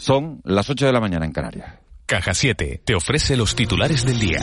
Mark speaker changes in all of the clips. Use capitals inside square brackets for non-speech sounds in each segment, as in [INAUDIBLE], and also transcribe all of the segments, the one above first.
Speaker 1: Son las 8 de la mañana en Canarias.
Speaker 2: Caja 7 te ofrece los titulares del día.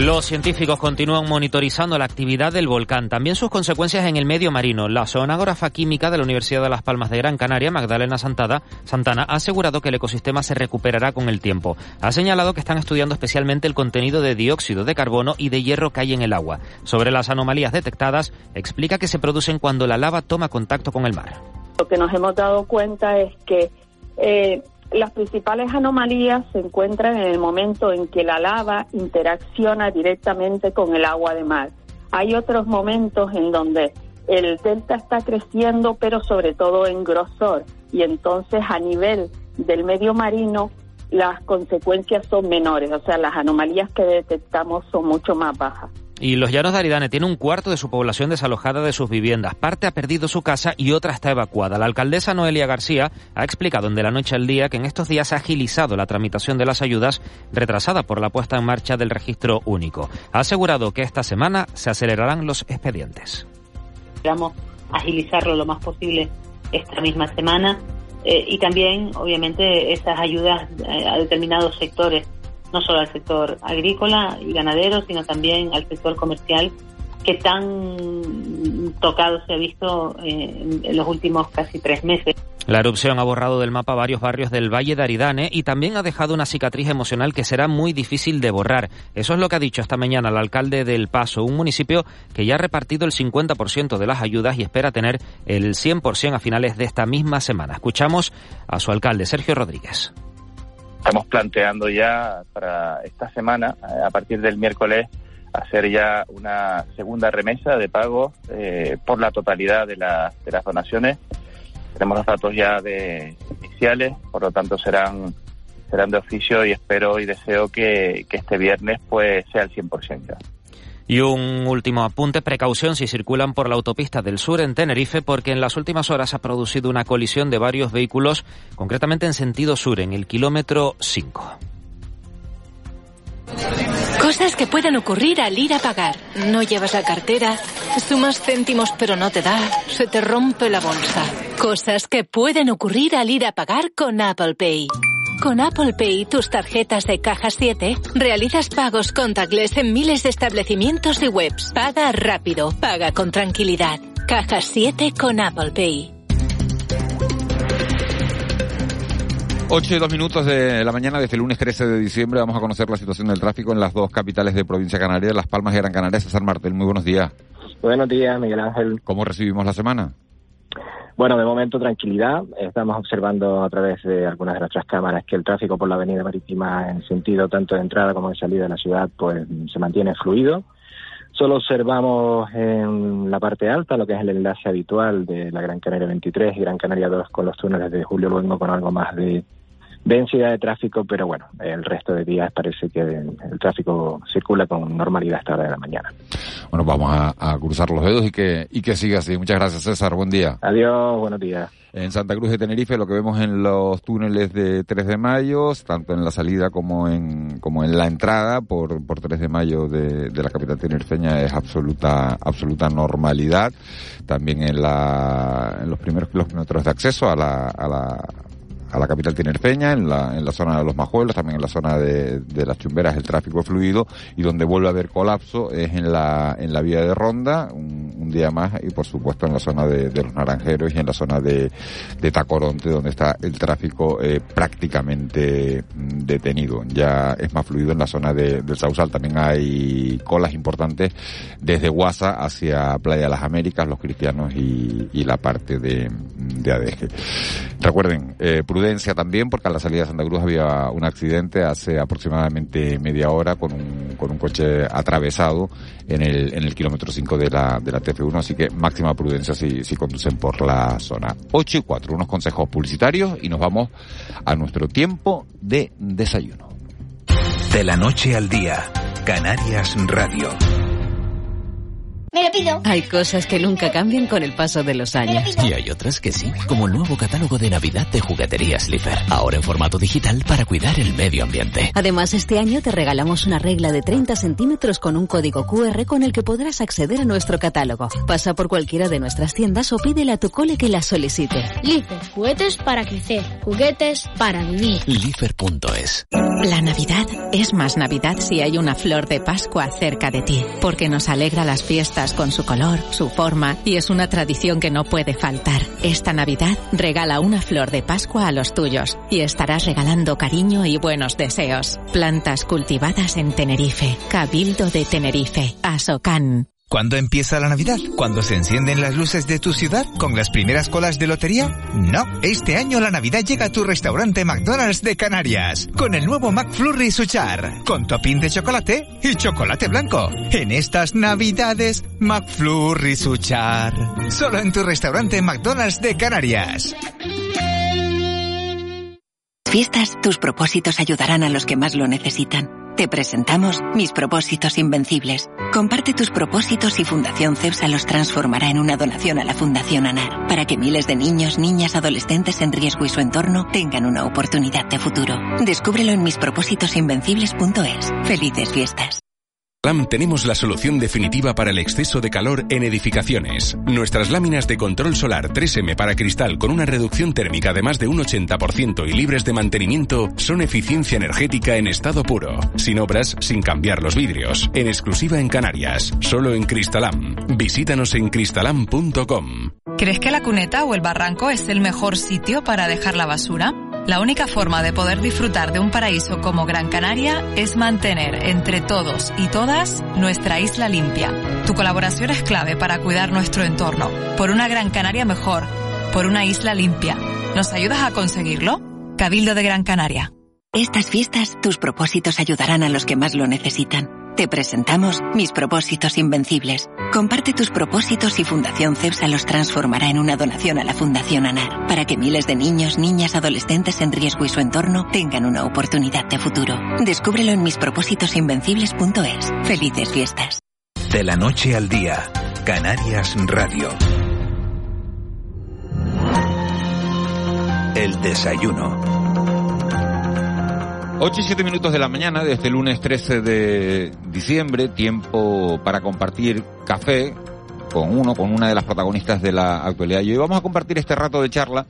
Speaker 3: Los científicos continúan monitorizando la actividad del volcán, también sus consecuencias en el medio marino. La sonógrafa química de la Universidad de Las Palmas de Gran Canaria, Magdalena Santana, Santana, ha asegurado que el ecosistema se recuperará con el tiempo. Ha señalado que están estudiando especialmente el contenido de dióxido de carbono y de hierro que hay en el agua. Sobre las anomalías detectadas, explica que se producen cuando la lava toma contacto con el mar.
Speaker 4: Lo que nos hemos dado cuenta es que eh, las principales anomalías se encuentran en el momento en que la lava interacciona directamente con el agua de mar. Hay otros momentos en donde el delta está creciendo, pero sobre todo en grosor, y entonces a nivel del medio marino las consecuencias son menores, o sea, las anomalías que detectamos son mucho más bajas.
Speaker 3: Y los llanos de Aridane tiene un cuarto de su población desalojada de sus viviendas. Parte ha perdido su casa y otra está evacuada. La alcaldesa Noelia García ha explicado en De la Noche al Día que en estos días ha agilizado la tramitación de las ayudas retrasada por la puesta en marcha del registro único. Ha asegurado que esta semana se acelerarán los expedientes.
Speaker 5: Esperamos agilizarlo lo más posible esta misma semana eh, y también, obviamente, esas ayudas eh, a determinados sectores no solo al sector agrícola y ganadero, sino también al sector comercial, que tan tocado se ha visto eh, en los últimos casi tres meses.
Speaker 3: La erupción ha borrado del mapa varios barrios del Valle de Aridane y también ha dejado una cicatriz emocional que será muy difícil de borrar. Eso es lo que ha dicho esta mañana el alcalde del Paso, un municipio que ya ha repartido el 50% de las ayudas y espera tener el 100% a finales de esta misma semana. Escuchamos a su alcalde, Sergio Rodríguez.
Speaker 6: Estamos planteando ya para esta semana, eh, a partir del miércoles, hacer ya una segunda remesa de pago eh, por la totalidad de, de las donaciones. Tenemos los datos ya de iniciales, por lo tanto serán serán de oficio y espero y deseo que, que este viernes pues sea el 100% ya.
Speaker 3: Y un último apunte, precaución si circulan por la autopista del sur en Tenerife, porque en las últimas horas ha producido una colisión de varios vehículos, concretamente en sentido sur, en el kilómetro 5.
Speaker 7: Cosas que pueden ocurrir al ir a pagar. No llevas la cartera, sumas céntimos pero no te da, se te rompe la bolsa. Cosas que pueden ocurrir al ir a pagar con Apple Pay. Con Apple Pay, tus tarjetas de Caja 7, realizas pagos contactless en miles de establecimientos y webs. Paga rápido, paga con tranquilidad. Caja 7 con Apple Pay.
Speaker 1: 8 y 2 minutos de la mañana, desde el lunes 13 de diciembre, vamos a conocer la situación del tráfico en las dos capitales de provincia canaria, Las Palmas y Gran Canaria. César Martel, muy buenos días.
Speaker 8: Buenos días, Miguel Ángel.
Speaker 1: ¿Cómo recibimos la semana?
Speaker 8: Bueno, de momento tranquilidad. Estamos observando a través de algunas de nuestras cámaras que el tráfico por la avenida marítima en sentido tanto de entrada como de salida de la ciudad pues se mantiene fluido. Solo observamos en la parte alta lo que es el enlace habitual de la Gran Canaria 23 y Gran Canaria 2 con los túneles de Julio Luengo con algo más de densidad de tráfico, pero bueno, el resto de días parece que el tráfico circula con normalidad esta hora de la mañana.
Speaker 1: Bueno, vamos a, cruzar los dedos y que, y que siga así. Muchas gracias, César. Buen día.
Speaker 8: Adiós, buenos días.
Speaker 1: En Santa Cruz de Tenerife, lo que vemos en los túneles de 3 de mayo, tanto en la salida como en, como en la entrada por, por 3 de mayo de, de la capital tinerfeña es absoluta, absoluta normalidad. También en la, en los primeros kilómetros de acceso a la, a la, a la capital tinerfeña, en la, en la zona de los Majuelos, también en la zona de, de las Chumberas el tráfico fluido y donde vuelve a haber colapso es en la, en la vía de Ronda, un, día más y por supuesto en la zona de, de, los Naranjeros y en la zona de, de Tacoronte donde está el tráfico eh, prácticamente mm, detenido. Ya es más fluido en la zona de, del Sausal, también hay colas importantes desde Guasa hacia Playa de las Américas, los cristianos y, y la parte de, de Adeje. Recuerden, eh, prudencia también, porque a la salida de Santa Cruz había un accidente hace aproximadamente media hora con un, con un coche atravesado en el, en el kilómetro 5 de la, de la TF1, así que máxima prudencia si, si conducen por la zona. 8 y 4, unos consejos publicitarios y nos vamos a nuestro tiempo de desayuno.
Speaker 2: De la noche al día, Canarias Radio.
Speaker 9: Me lo pido.
Speaker 10: Hay cosas que nunca cambian con el paso de los años.
Speaker 11: Y hay otras que sí, como el nuevo catálogo de Navidad de Juguetería Slipper. Ahora en formato digital para cuidar el medio ambiente.
Speaker 10: Además, este año te regalamos una regla de 30 centímetros con un código QR con el que podrás acceder a nuestro catálogo. Pasa por cualquiera de nuestras tiendas o pídele a tu cole que la solicite.
Speaker 9: Slipper, juguetes para crecer, juguetes para vivir.
Speaker 11: Lifer.es.
Speaker 12: La Navidad es más Navidad si hay una flor de Pascua cerca de ti, porque nos alegra las fiestas con su color, su forma y es una tradición que no puede faltar. Esta Navidad regala una flor de Pascua a los tuyos y estarás regalando cariño y buenos deseos. Plantas cultivadas en Tenerife. Cabildo de Tenerife. Asocan.
Speaker 13: ¿Cuándo empieza la Navidad? ¿Cuándo se encienden las luces de tu ciudad con las primeras colas de lotería? No, este año la Navidad llega a tu restaurante McDonald's de Canarias con el nuevo McFlurry Suchar, con topping de chocolate y chocolate blanco. En estas Navidades, McFlurry Suchar. Solo en tu restaurante McDonald's de Canarias.
Speaker 12: Fiestas, tus propósitos ayudarán a los que más lo necesitan. Te presentamos Mis Propósitos Invencibles. Comparte tus propósitos y Fundación CEPSA los transformará en una donación a la Fundación ANAR, para que miles de niños, niñas, adolescentes en riesgo y su entorno tengan una oportunidad de futuro. Descúbrelo en mispropósitosinvencibles.es. Felices fiestas.
Speaker 2: LAM tenemos la solución definitiva para el exceso de calor en edificaciones. Nuestras láminas de control solar 3M para cristal con una reducción térmica de más de un 80% y libres de mantenimiento son eficiencia energética en estado puro. Sin obras, sin cambiar los vidrios. En exclusiva en Canarias. Solo en Cristalam. Visítanos en cristalam.com.
Speaker 14: ¿Crees que la cuneta o el barranco es el mejor sitio para dejar la basura? La única forma de poder disfrutar de un paraíso como Gran Canaria es mantener entre todos y todas nuestra isla limpia. Tu colaboración es clave para cuidar nuestro entorno, por una Gran Canaria mejor, por una isla limpia. ¿Nos ayudas a conseguirlo? Cabildo de Gran Canaria.
Speaker 12: Estas fiestas, tus propósitos ayudarán a los que más lo necesitan. Te presentamos Mis Propósitos Invencibles. Comparte tus propósitos y Fundación CEPSA los transformará en una donación a la Fundación ANAR, para que miles de niños, niñas, adolescentes en riesgo y su entorno tengan una oportunidad de futuro. Descúbrelo en mispropósitosinvencibles.es. Felices fiestas.
Speaker 2: De la noche al día, Canarias Radio. El desayuno.
Speaker 1: 8 y 7 minutos de la mañana de este lunes 13 de diciembre, tiempo para compartir café con uno, con una de las protagonistas de la actualidad. Y hoy vamos a compartir este rato de charla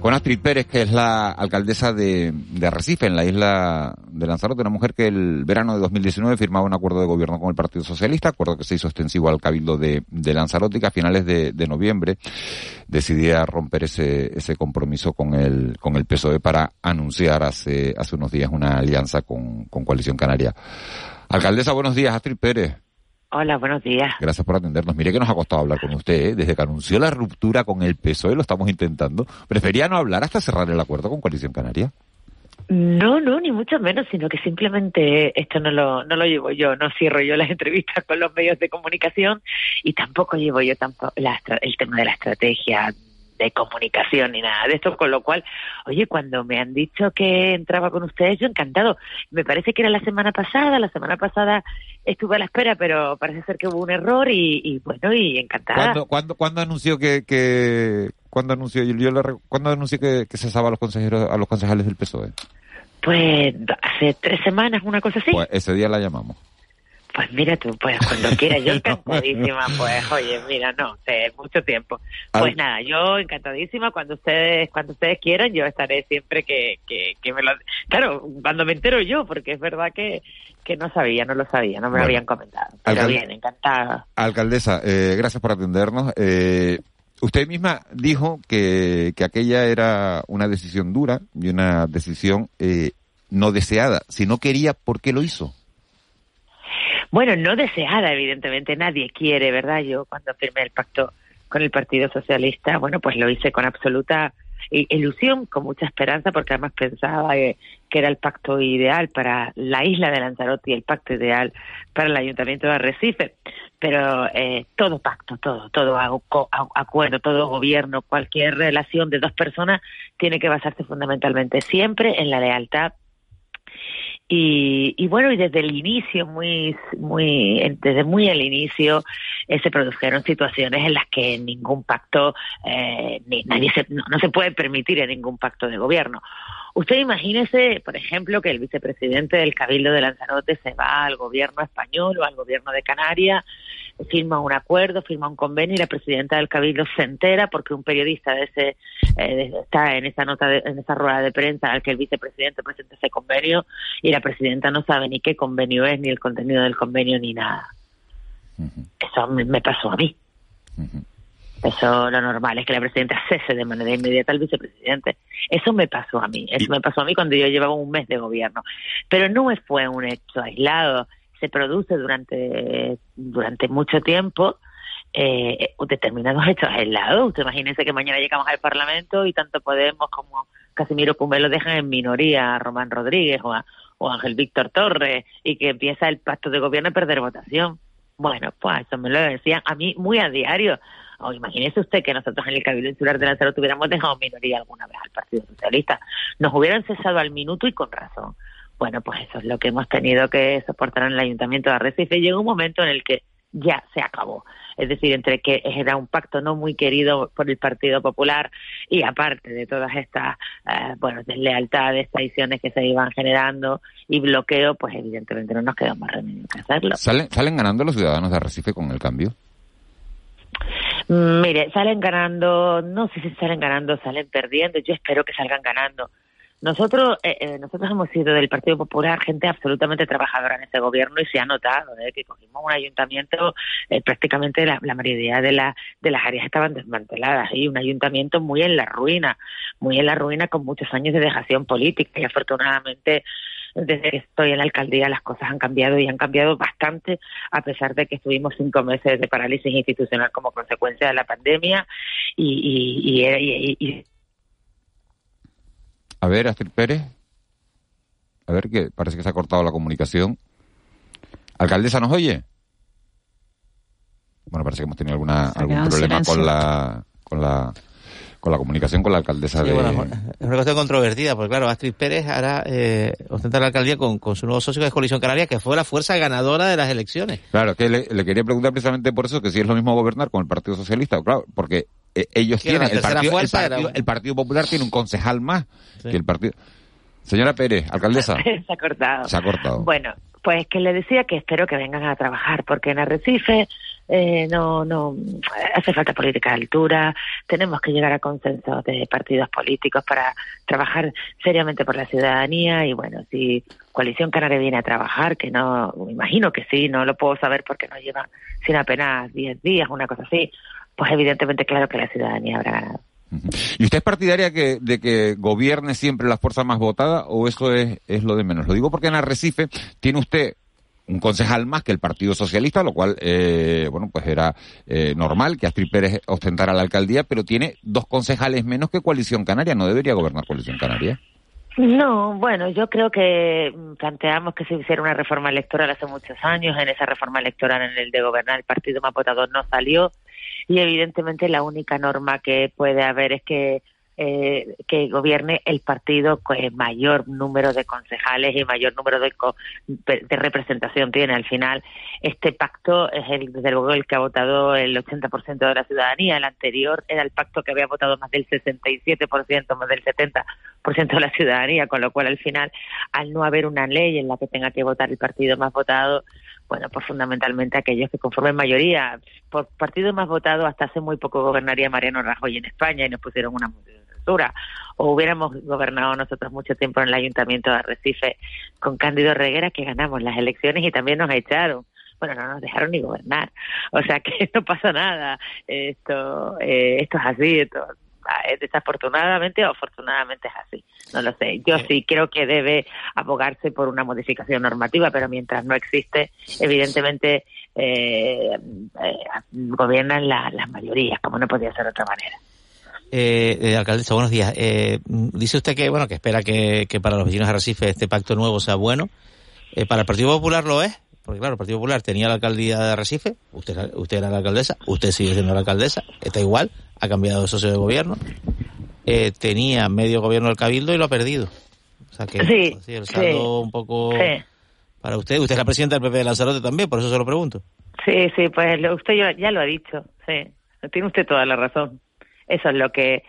Speaker 1: con Astrid Pérez, que es la alcaldesa de, de Recife, en la isla de Lanzarote, una mujer que el verano de 2019 firmaba un acuerdo de gobierno con el Partido Socialista, acuerdo que se hizo extensivo al Cabildo de, de Lanzarote que a finales de, de noviembre decidía romper ese, ese compromiso con el, con el PSOE para anunciar hace, hace unos días una alianza con, con Coalición Canaria. Alcaldesa, buenos días, Astrid Pérez.
Speaker 15: Hola, buenos días.
Speaker 1: Gracias por atendernos. Mire que nos ha costado hablar con usted, ¿eh? desde que anunció la ruptura con el PSOE, lo estamos intentando. Prefería no hablar hasta cerrar el acuerdo con Coalición Canaria.
Speaker 15: No, no, ni mucho menos, sino que simplemente esto no lo, no lo llevo yo, no cierro yo las [LAUGHS] entrevistas con los medios de comunicación y tampoco llevo yo tampoco la, el tema de la estrategia de comunicación ni nada de esto, con lo cual, oye, cuando me han dicho que entraba con ustedes, yo encantado. Me parece que era la semana pasada, la semana pasada estuve a la espera, pero parece ser que hubo un error y, y bueno, y encantada.
Speaker 1: ¿Cuándo, cuándo, cuándo anunció que, que cuándo anunció yo, yo le, cuándo anunció que, que cesaba a los consejeros, a los concejales del PSOE?
Speaker 15: Pues hace tres semanas, una cosa así.
Speaker 1: Pues ese día la llamamos.
Speaker 15: Pues mira tú, pues cuando quieras, yo encantadísima, [LAUGHS] pues oye, mira, no, sé, mucho tiempo. Pues nada, yo encantadísima, cuando ustedes cuando ustedes quieran, yo estaré siempre que, que, que me lo... Claro, cuando me entero yo, porque es verdad que, que no sabía, no lo sabía, no me lo habían comentado. Pero bien, encantada.
Speaker 1: Alcaldesa, eh, gracias por atendernos. Eh, usted misma dijo que, que aquella era una decisión dura y una decisión eh, no deseada. Si no quería, ¿por qué lo hizo?
Speaker 15: Bueno, no deseada, evidentemente, nadie quiere, ¿verdad? Yo cuando firmé el pacto con el Partido Socialista, bueno, pues lo hice con absoluta ilusión, con mucha esperanza, porque además pensaba que era el pacto ideal para la isla de Lanzarote y el pacto ideal para el Ayuntamiento de Arrecife. Pero eh, todo pacto, todo, todo acuerdo, todo gobierno, cualquier relación de dos personas tiene que basarse fundamentalmente siempre en la lealtad y, y, bueno, y desde el inicio, muy, muy, desde muy el inicio, eh, se produjeron situaciones en las que ningún pacto, eh, ni, nadie se, no, se puede permitir en ningún pacto de gobierno. Usted imagínese, por ejemplo, que el vicepresidente del Cabildo de Lanzarote se va al gobierno español o al gobierno de Canarias firma un acuerdo, firma un convenio y la presidenta del Cabildo se entera porque un periodista de ese eh, está en esa nota, en esa rueda de prensa al que el vicepresidente presenta ese convenio y la presidenta no sabe ni qué convenio es, ni el contenido del convenio, ni nada. Eso me, pasó a mí. Eso lo normal es que la presidenta [LAUGHS] cese de manera inmediata al vicepresidente. Eso me pasó a mí. Eso me pasó a mí cuando yo llevaba un mes de gobierno. Pero no fue un hecho aislado se produce durante, durante mucho tiempo eh, determinados hechos aislados. Usted imagínese que mañana llegamos al Parlamento y tanto Podemos como Casimiro lo dejan en minoría a Román Rodríguez o a, o Ángel Víctor Torres y que empieza el pacto de gobierno a perder votación. Bueno, pues eso me lo decían a mí muy a diario. O imagínese usted que nosotros en el Cabildo Insular de Lanzarote tuviéramos dejado minoría alguna vez al Partido Socialista. Nos hubieran cesado al minuto y con razón. Bueno, pues eso es lo que hemos tenido que soportar en el Ayuntamiento de Arrecife. Llegó un momento en el que ya se acabó. Es decir, entre que era un pacto no muy querido por el Partido Popular y aparte de todas estas, eh, bueno, deslealtades, traiciones que se iban generando y bloqueo, pues evidentemente no nos quedó más remedio que hacerlo.
Speaker 1: ¿Salen, ¿Salen ganando los ciudadanos de Arrecife con el cambio?
Speaker 15: Mm, mire, salen ganando, no sé si salen ganando, salen perdiendo, yo espero que salgan ganando nosotros, eh, eh, nosotros hemos sido del Partido Popular gente absolutamente trabajadora en este gobierno y se ha notado ¿eh? que cogimos un ayuntamiento, eh, prácticamente la, mayoría de, la, de las áreas estaban desmanteladas y un ayuntamiento muy en la ruina, muy en la ruina con muchos años de dejación política y afortunadamente desde que estoy en la alcaldía las cosas han cambiado y han cambiado bastante a pesar de que estuvimos cinco meses de parálisis institucional como consecuencia de la pandemia y, y, y
Speaker 1: a ver, Astrid Pérez. A ver, que parece que se ha cortado la comunicación. ¿Alcaldesa nos oye? Bueno, parece que hemos tenido alguna, algún problema con la, con la con la comunicación con la alcaldesa de... Bueno,
Speaker 16: es una cuestión controvertida, porque claro, Astrid Pérez ahora eh, ostenta la alcaldía con, con, su nuevo socio que es Coalición Canaria, que fue la fuerza ganadora de las elecciones.
Speaker 1: Claro, que le, le, quería preguntar precisamente por eso, que si es lo mismo gobernar con el Partido Socialista, claro, porque eh, ellos tienen, el partido, el partido, Popular tiene un concejal más que el partido... Señora Pérez, alcaldesa. [LAUGHS]
Speaker 15: Se ha cortado.
Speaker 1: Se ha cortado.
Speaker 15: Bueno, pues que le decía que espero que vengan a trabajar, porque en Arrecife eh, no, no hace falta política de altura, tenemos que llegar a consensos de partidos políticos para trabajar seriamente por la ciudadanía y bueno, si Coalición Canaria viene a trabajar, que no, me imagino que sí, no lo puedo saber porque no llevan sin apenas 10 días, una cosa así, pues evidentemente claro que la ciudadanía habrá ganado.
Speaker 1: ¿Y usted es partidaria que, de que gobierne siempre la fuerza más votada o eso es, es lo de menos? Lo digo porque en Arrecife tiene usted un concejal más que el Partido Socialista, lo cual, eh, bueno, pues era eh, normal que Astrid Pérez ostentara la alcaldía, pero tiene dos concejales menos que Coalición Canaria. ¿No debería gobernar Coalición Canaria?
Speaker 15: No, bueno, yo creo que planteamos que se hiciera una reforma electoral hace muchos años. En esa reforma electoral, en el de gobernar, el partido más no salió y evidentemente la única norma que puede haber es que eh, que gobierne el partido que mayor número de concejales y mayor número de, de representación tiene. Al final, este pacto es el, desde luego el que ha votado el 80% de la ciudadanía. El anterior era el pacto que había votado más del 67%, más del 70% de la ciudadanía, con lo cual al final, al no haber una ley en la que tenga que votar el partido más votado, bueno, pues fundamentalmente aquellos que conformen mayoría. Por partido más votado, hasta hace muy poco gobernaría Mariano Rajoy en España y nos pusieron una O hubiéramos gobernado nosotros mucho tiempo en el Ayuntamiento de Arrecife con Cándido Reguera, que ganamos las elecciones y también nos echaron bueno, no nos dejaron ni gobernar. O sea [LAUGHS] que no pasa nada. Esto, eh, esto es así. Esto, desafortunadamente o afortunadamente es así. No lo sé. Yo sí creo que debe abogarse por una modificación normativa, pero mientras no existe, evidentemente eh, eh, gobiernan las mayorías, como no podía ser de otra manera.
Speaker 16: Eh, eh, alcaldesa, buenos días. Eh, dice usted que bueno que espera que, que, para los vecinos de Arrecife este pacto nuevo sea bueno. Eh, ¿Para el Partido Popular lo es? Porque claro, el Partido Popular tenía la alcaldía de Arrecife, usted, usted era la alcaldesa, usted sigue siendo la alcaldesa, está igual, ha cambiado de socio de gobierno. Eh, tenía medio gobierno del Cabildo y lo ha perdido. O sea que
Speaker 15: sí,
Speaker 16: así, el saldo
Speaker 15: sí,
Speaker 16: un poco
Speaker 15: sí.
Speaker 16: para usted. Usted es la presidenta del PP de Lanzarote también, por eso se lo pregunto.
Speaker 15: Sí, sí, pues usted ya, ya lo ha dicho, sí. Tiene usted toda la razón. Eso es lo que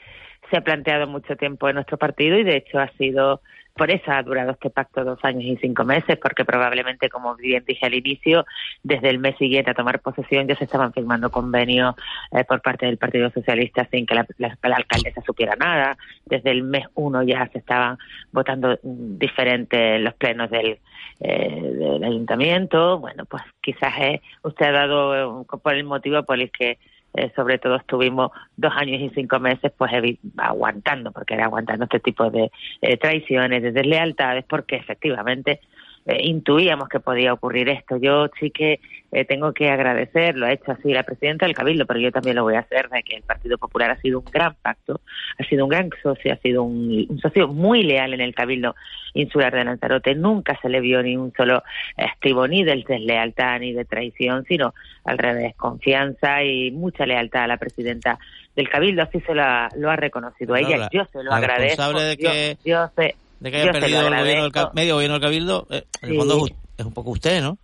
Speaker 15: se ha planteado mucho tiempo en nuestro partido y de hecho ha sido, por eso ha durado este pacto dos años y cinco meses, porque probablemente, como bien dije al inicio, desde el mes siguiente a tomar posesión ya se estaban firmando convenios eh, por parte del Partido Socialista sin que la, la- alcaldesa supiera nada. Desde el mes uno ya se estaban votando mm, diferentes los plenos del, eh, del ayuntamiento. Bueno, pues quizás eh, usted ha dado eh, por el motivo por el que eh, sobre todo estuvimos dos años y cinco meses pues aguantando, porque era aguantando este tipo de eh, traiciones, de deslealtades, porque efectivamente eh, intuíamos que podía ocurrir esto. Yo sí que eh, tengo que agradecer, lo ha hecho así la presidenta del Cabildo, pero yo también lo voy a hacer, de que el Partido Popular ha sido un gran pacto, ha sido un gran socio, ha sido un, un socio muy leal en el Cabildo Insular de Lanzarote. Nunca se le vio ni un solo estribo ni de deslealtad ni de traición, sino al revés, confianza y mucha lealtad a la presidenta del Cabildo. Así se lo ha, lo ha reconocido ella.
Speaker 16: la-
Speaker 15: yo se lo
Speaker 16: la
Speaker 15: agradezco.
Speaker 16: responsable de
Speaker 15: yo-
Speaker 16: que-
Speaker 15: yo, sé,
Speaker 16: De que haya
Speaker 15: yo
Speaker 16: perdido el gobierno del medio gobierno del Cabildo, eh, en el fondo es, un poco usted, ¿no?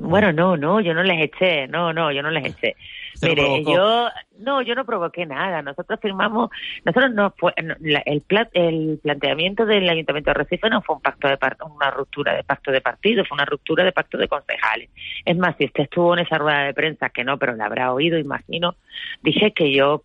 Speaker 15: Bueno, no, no, yo no les eché, no, no, yo no les eché. Mire, yo, no, yo no provoqué nada. Nosotros firmamos, nosotros no fue, la- el, pla- el planteamiento del Ayuntamiento de Recife no fue un pacto de una ruptura de pacto de partido, fue una ruptura de pacto de concejales. Es más, si usted estuvo en esa rueda de prensa, que no, pero la habrá oído, imagino, dije que yo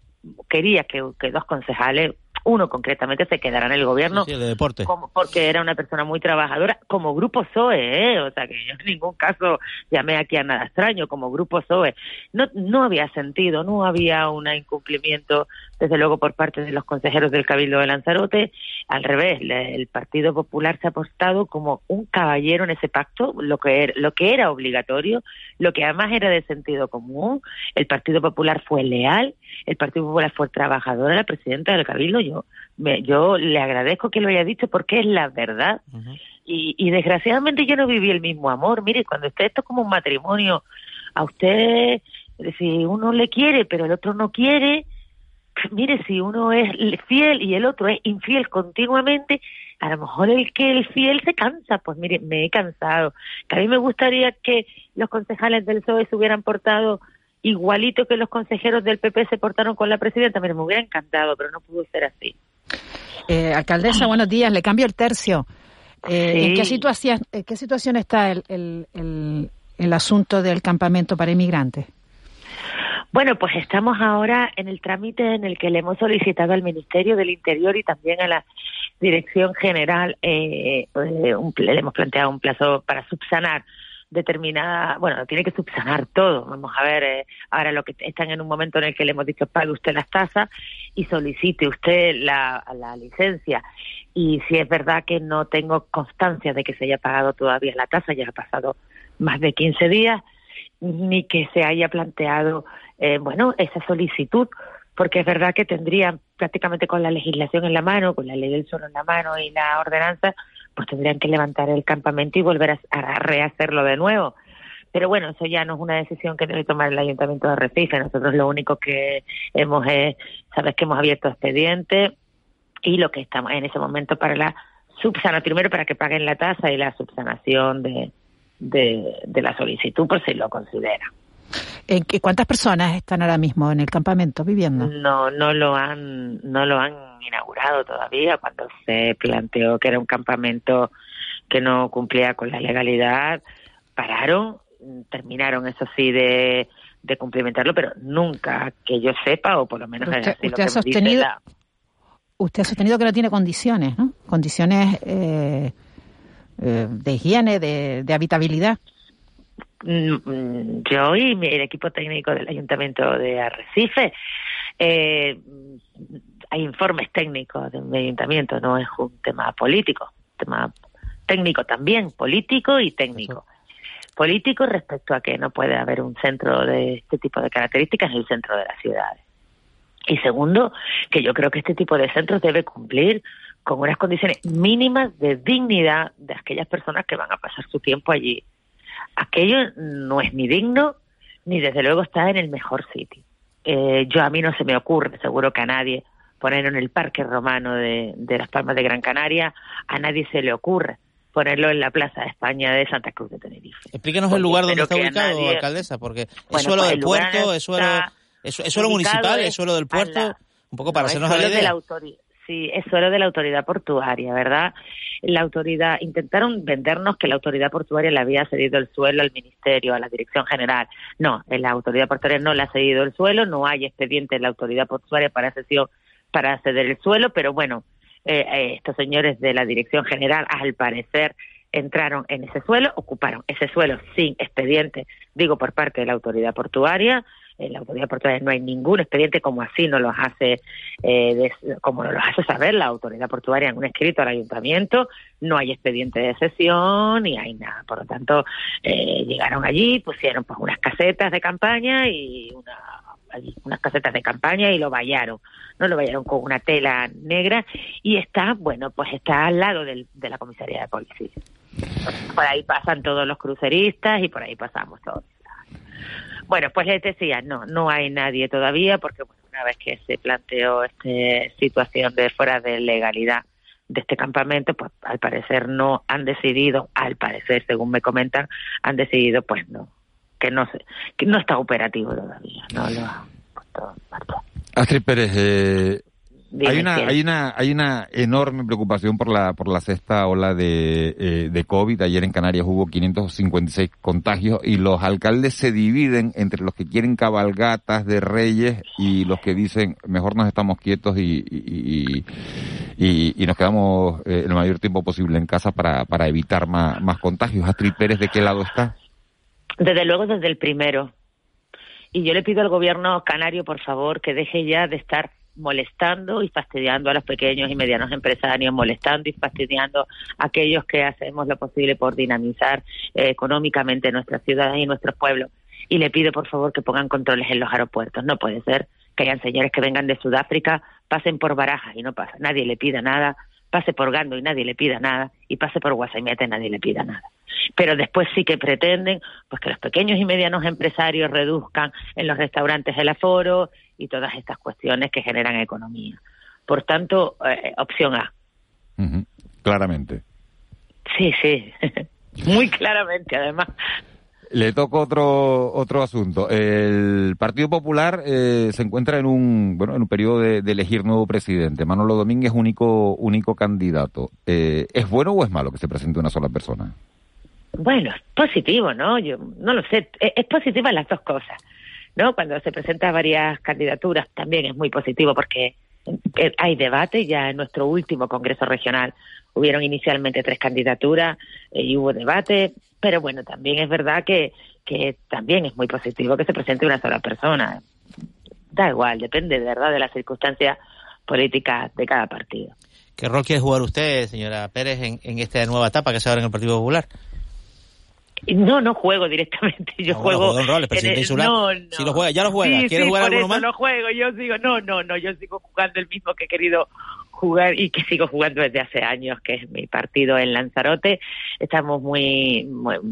Speaker 15: quería que, que dos concejales, uno concretamente, se quedara en el gobierno
Speaker 16: Sí, sí, de deporte.
Speaker 15: como porque era una persona muy trabajadora, como grupo SOE, ¿eh? o sea que yo en ningún caso llamé aquí a nada extraño, como grupo SOE. No, no había sentido, no había un incumplimiento, desde luego, por parte de los consejeros del Cabildo de Lanzarote. Al revés, el Partido Popular se ha apostado como un caballero en ese pacto, lo que, era, lo que era obligatorio, lo que además era de sentido común. El Partido Popular fue leal, el Partido Popular fue trabajador, la presidenta del Cabildo. Yo, me, yo le agradezco que lo haya dicho porque es la verdad. y, y desgraciadamente yo no viví el mismo amor. Mire, cuando usted esto es como un matrimonio, a usted, si uno le quiere, pero el otro no quiere, mire, si uno es fiel y el otro es infiel continuamente, a lo mejor el que el fiel se cansa. Pues mire, me he cansado. Que a mí me gustaría que los concejales del PSOE se hubieran portado igualito que los consejeros del PP se portaron con la presidenta. Mire, me hubiera encantado, pero no pudo ser así.
Speaker 17: Eh, alcaldesa, buenos días. Le cambio el tercio. Eh, ¿En qué situación, en qué situación está el, el, el, el asunto del campamento para inmigrantes?
Speaker 15: Bueno, pues estamos ahora en el trámite en el que le hemos solicitado al Ministerio del Interior y también a la Dirección General, eh, eh, un le hemos planteado un plazo para subsanar determinada, bueno, tiene que subsanar todo. Vamos a ver, eh, ahora lo que están en un momento en el que le hemos dicho pague usted las tasas y solicite usted la, la licencia. Y si es verdad que no tengo constancia de que se haya pagado todavía la tasa, ya ha pasado más de 15 días, ni que se haya planteado, eh, bueno, esa solicitud, porque es verdad que tendrían prácticamente con la legislación en la mano, con la ley del suelo en la mano y la ordenanza, pues tendrían que levantar el campamento y volver a, rehacerlo de nuevo. Pero bueno, eso ya no es una decisión que debe tomar el Ayuntamiento de Recife. Nosotros lo único que hemos es, sabes que hemos abierto expediente y lo que estamos en ese momento para la subsanación, primero para que paguen la tasa y la subsanación de, de, de la solicitud, por si lo considera.
Speaker 17: ¿En qué, ¿Cuántas personas están ahora mismo en el campamento viviendo?
Speaker 15: No, no lo han, no lo han inaugurado todavía. Cuando se planteó que era un campamento que no cumplía con la legalidad, pararon, terminaron eso sí de, de cumplimentarlo, pero nunca que yo sepa, o por lo menos
Speaker 17: Usted,
Speaker 15: así lo
Speaker 17: usted
Speaker 15: que
Speaker 17: ha sostenido,
Speaker 15: la-
Speaker 17: usted ha sostenido que no tiene condiciones, ¿no? Condiciones eh, eh, de higiene, de, de habitabilidad.
Speaker 15: Mm, yo y el equipo técnico del Ayuntamiento de Arrecife. Eh, hay informes técnicos de mi ayuntamiento, no es un tema político, tema técnico también, político y técnico. Político respecto a que no puede haber un centro de este tipo de características en el centro de las ciudades. Y segundo, que yo creo que este tipo de centros debe cumplir con unas condiciones mínimas de dignidad de aquellas personas que van a pasar su tiempo allí. Aquello no es ni digno ni desde luego está en el mejor sitio. Eh, yo a mí no se me ocurre, seguro que a nadie, ponerlo en el Parque Romano de, de Las Palmas de Gran Canaria, a nadie se le ocurre ponerlo en la Plaza de España de Santa Cruz de Tenerife.
Speaker 16: Explíquenos el lugar donde está ubicado, alcaldesa, porque es suelo pues del puerto, es suelo, es, suelo municipal, es suelo del puerto, un poco para hacernos la idea.
Speaker 15: Sí, es suelo de la autoridad portuaria, ¿verdad? La autoridad, intentaron vendernos que la autoridad portuaria le había cedido el suelo al ministerio, a la dirección general. No, la autoridad portuaria no le ha cedido el suelo, no hay expediente en la autoridad portuaria para cesión, para ceder el suelo, pero bueno, eh, eh, estos señores de la dirección general, al parecer, entraron en ese suelo, ocuparon ese suelo sin expediente, digo por parte de la autoridad portuaria, en la autoridad portuaria no hay ningún expediente como así no los hace eh, como nos lo hace saber la autoridad portuaria en un escrito al ayuntamiento no hay expediente de sesión ni hay nada por lo tanto eh, llegaron allí pusieron pues unas casetas de campaña y una unas casetas de campaña y lo vallaron, ¿no? Lo vallaron con una tela negra y está, bueno, pues está al lado del, de la comisaría de policía. Por ahí pasan todos los cruceristas y por ahí pasamos todos. Bueno, pues les decía, no, no hay nadie todavía porque una vez que se planteó esta situación de fuera de legalidad de este campamento, pues al parecer no han decidido, al parecer, según me comentan, han decidido pues no, que no se, que no está operativo todavía, no lo han puesto
Speaker 1: Astrid Pérez, eh, hay una, hay una, hay una enorme preocupación por la, por la sexta ola de, eh, de COVID. Ayer en Canarias hubo 556 contagios y los alcaldes se dividen entre los que quieren cabalgatas de reyes y los que dicen mejor nos estamos quietos y, y, y, nos quedamos eh, el mayor tiempo posible en casa para, para evitar más, más contagios. Astrid Pérez, ¿de qué lado está?
Speaker 15: Desde luego desde el primero. Y yo le pido al gobierno canario, por favor, que deje ya de estar molestando y fastidiando a los pequeños y medianos empresarios, molestando y fastidiando a aquellos que hacemos lo posible por dinamizar eh, económicamente nuestras ciudades y nuestros pueblos. Y le pido, por favor, que pongan controles en los aeropuertos. No puede ser que hayan señores que vengan de Sudáfrica, pasen por Barajas y no pasa, nadie le pida nada, pase por Gando y nadie le pida nada, y pase por Guasaimete y nadie le pida nada. Pero después sí que pretenden pues que los pequeños y medianos empresarios reduzcan en los restaurantes el aforo, y todas estas cuestiones que generan economía. Por tanto, eh, opción A.
Speaker 1: Claramente.
Speaker 15: Sí, sí, [LAUGHS] muy claramente además.
Speaker 1: Le toco otro otro asunto. El Partido Popular eh, se encuentra en un bueno en un periodo de, elegir nuevo presidente. Manolo Domínguez único único candidato. Eh, ¿Es bueno o es malo que se presente una sola persona?
Speaker 15: Bueno, es positivo, ¿no? Yo no lo sé. Es, es positiva las dos cosas. ¿No? Cuando se presentan varias candidaturas también es muy positivo porque eh, hay debate, ya en nuestro último Congreso Regional hubieron inicialmente tres candidaturas eh, y hubo debate, pero bueno, también es verdad que, que también es muy positivo que se presente una sola persona. Da igual, depende de verdad de las circunstancias políticas de cada partido.
Speaker 16: ¿Qué rol quiere jugar usted, señora Pérez, en, en esta nueva etapa que se abre en el Partido Popular?
Speaker 15: No, no juego directamente. [LAUGHS] Yo juego.
Speaker 16: No, roles, no, no. Si lo juega, ya lo juega. Sí, ¿Quieres jugar alguno más?
Speaker 15: No juego. Yo sigo. No, no, no. Yo sigo jugando el mismo que he querido jugar y que sigo jugando desde hace años, que es mi partido en Lanzarote. Estamos muy,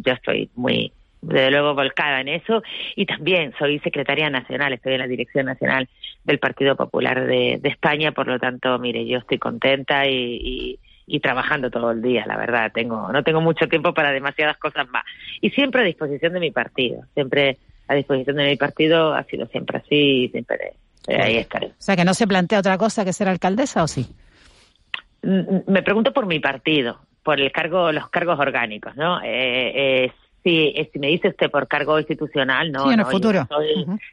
Speaker 15: yo estoy muy, desde luego, volcada en eso. Y también soy secretaria nacional, estoy en la dirección nacional del Partido Popular de, de España. Por lo tanto, mire, yo estoy contenta y, y y trabajando todo el día, la verdad. Tengo, no tengo mucho tiempo para demasiadas cosas más. Y siempre a disposición de mi partido. Siempre a disposición de mi partido ha sido siempre así siempre eh, ahí estaré. O
Speaker 17: sea, que no se plantea otra cosa que ser alcaldesa o sí?
Speaker 15: Mm, mm, me pregunto por mi partido, por el cargo, los cargos orgánicos, ¿no? Eh, eh, si, si me dice usted por cargo institucional, no.
Speaker 17: Sí, en
Speaker 15: el
Speaker 17: futuro.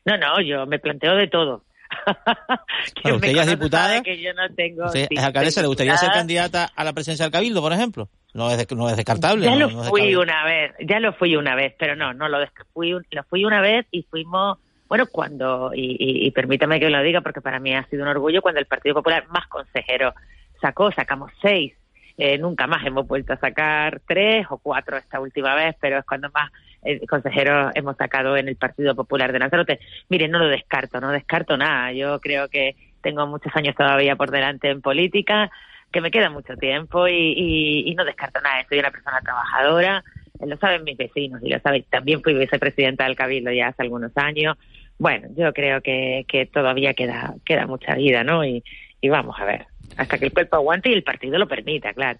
Speaker 15: No, no, yo me planteo de todo. [LAUGHS]
Speaker 16: usted ya es diputada.
Speaker 15: Que yo no tengo,
Speaker 16: alcaldesa, ¿le gustaría ser candidata a la presidencia del Cabildo, por ejemplo? No es, no es descartable.
Speaker 15: Ya
Speaker 16: lo
Speaker 15: fui una vez, ya lo fui una vez, pero no, no lo fui, lo fui una vez y fuimos, bueno, cuando, y, permítame que lo diga porque para mí ha sido un orgullo, cuando el Partido Popular más consejero sacó, sacamos seis. Eh, nunca más hemos vuelto a sacar tres o cuatro esta última vez, pero es cuando más eh, consejeros hemos sacado en el Partido Popular de Lanzarote. Mire, no lo descarto, no descarto nada. Yo creo que tengo muchos años todavía por delante en política, que me queda mucho tiempo y, y no descarto nada. Soy una persona trabajadora, lo saben mis vecinos y lo saben. También fui vicepresidenta del Cabildo ya hace algunos años. Bueno, yo creo que, que todavía queda, queda mucha vida, ¿no? Y, y vamos a ver, hasta que el cuerpo aguante y el partido lo permita, claro.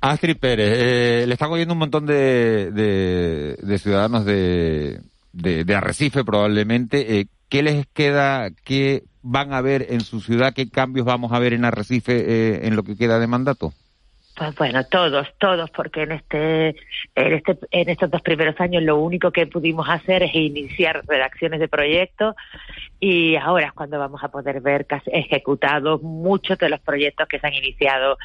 Speaker 1: Astrid Pérez, eh, le están oyendo un montón de, de, ciudadanos de, de, Arrecife probablemente. Eh, ¿Qué les queda, qué van a ver en su ciudad, qué cambios vamos a ver en Arrecife eh, en lo que queda de mandato?
Speaker 15: Pues bueno, todos, todos, porque en este, en este, en estos dos primeros años lo único que pudimos hacer es iniciar redacciones de proyectos y ahora es cuando vamos a poder ver casi ejecutados muchos de los proyectos que se han iniciado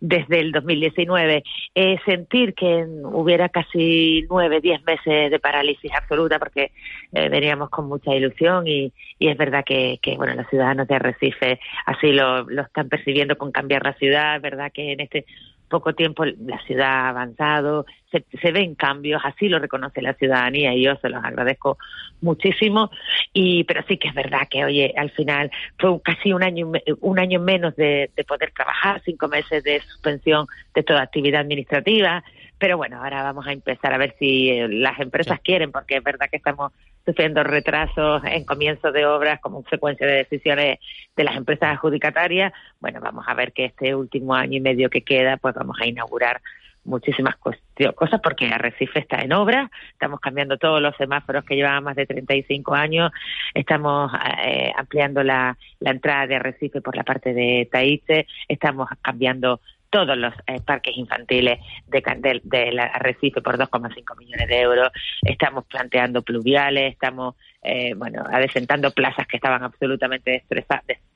Speaker 15: desde el 2019. Eh, sentir que hubiera casi nueve, diez meses de parálisis absoluta porque eh, veníamos con mucha ilusión y, y es verdad que, que, bueno, los ciudadanos de Arrecife así lo, lo están percibiendo con cambiar la ciudad, es verdad que en este poco tiempo la ciudad ha avanzado, se, ven cambios, así lo reconoce la ciudadanía y yo se los agradezco muchísimo. Y pero sí que es verdad que oye, al final fue casi un año un año menos de, de poder trabajar, cinco meses de suspensión de toda actividad administrativa. Pero bueno, ahora vamos a empezar a ver si eh, las empresas quieren, porque es verdad que estamos sufriendo retrasos en comienzo de obras como consecuencia de decisiones de las empresas adjudicatarias. Bueno, vamos a ver que este último año y medio que queda, pues vamos a inaugurar muchísimas cosas porque Arrecife está en obra, estamos cambiando todos los semáforos que llevaban más de 35 años, estamos eh, ampliando la, la entrada de Arrecife por la parte de Taíce, estamos cambiando todos los eh, parques infantiles de, de, de Arrecife por 2,5 millones de euros. Estamos planteando pluviales, estamos eh, bueno, adesentando plazas que estaban absolutamente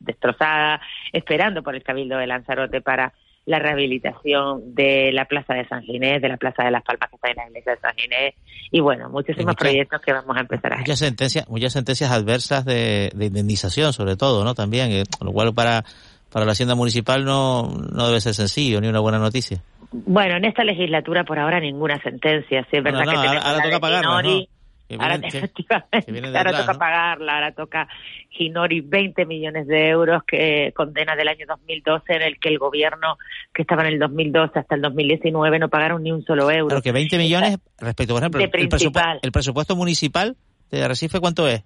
Speaker 15: destrozadas, esperando por el Cabildo de Lanzarote para la rehabilitación de la Plaza de San Ginés, de la Plaza de las Palmas que está en la iglesia de San Ginés, y bueno, muchísimos proyectos que vamos a empezar a
Speaker 16: muchas sentencias Muchas sentencias adversas de, indemnización, sobre todo, ¿no? También, eh, lo cual para para la Hacienda Municipal no, no debe ser sencillo ni una buena noticia.
Speaker 15: Bueno, en esta legislatura por ahora ninguna sentencia. Sí, es verdad que
Speaker 16: ahora, toca pagarla,
Speaker 15: ahora, [LAUGHS] efectivamente, ahora toca pagarla, ahora toca Ginori 20 millones de euros que condena del año 2012 en el que el gobierno que estaba en el 2012 hasta el 2019 no pagaron ni un solo euro.
Speaker 16: Claro que 20 millones respecto, por ejemplo, el, el, presupuesto municipal de Recife, ¿cuánto es?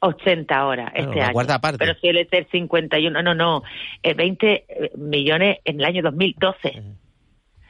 Speaker 15: 80 horas este año. Pero si el ETER 51, no, no, 20 eh, eh, millones en el año 2012.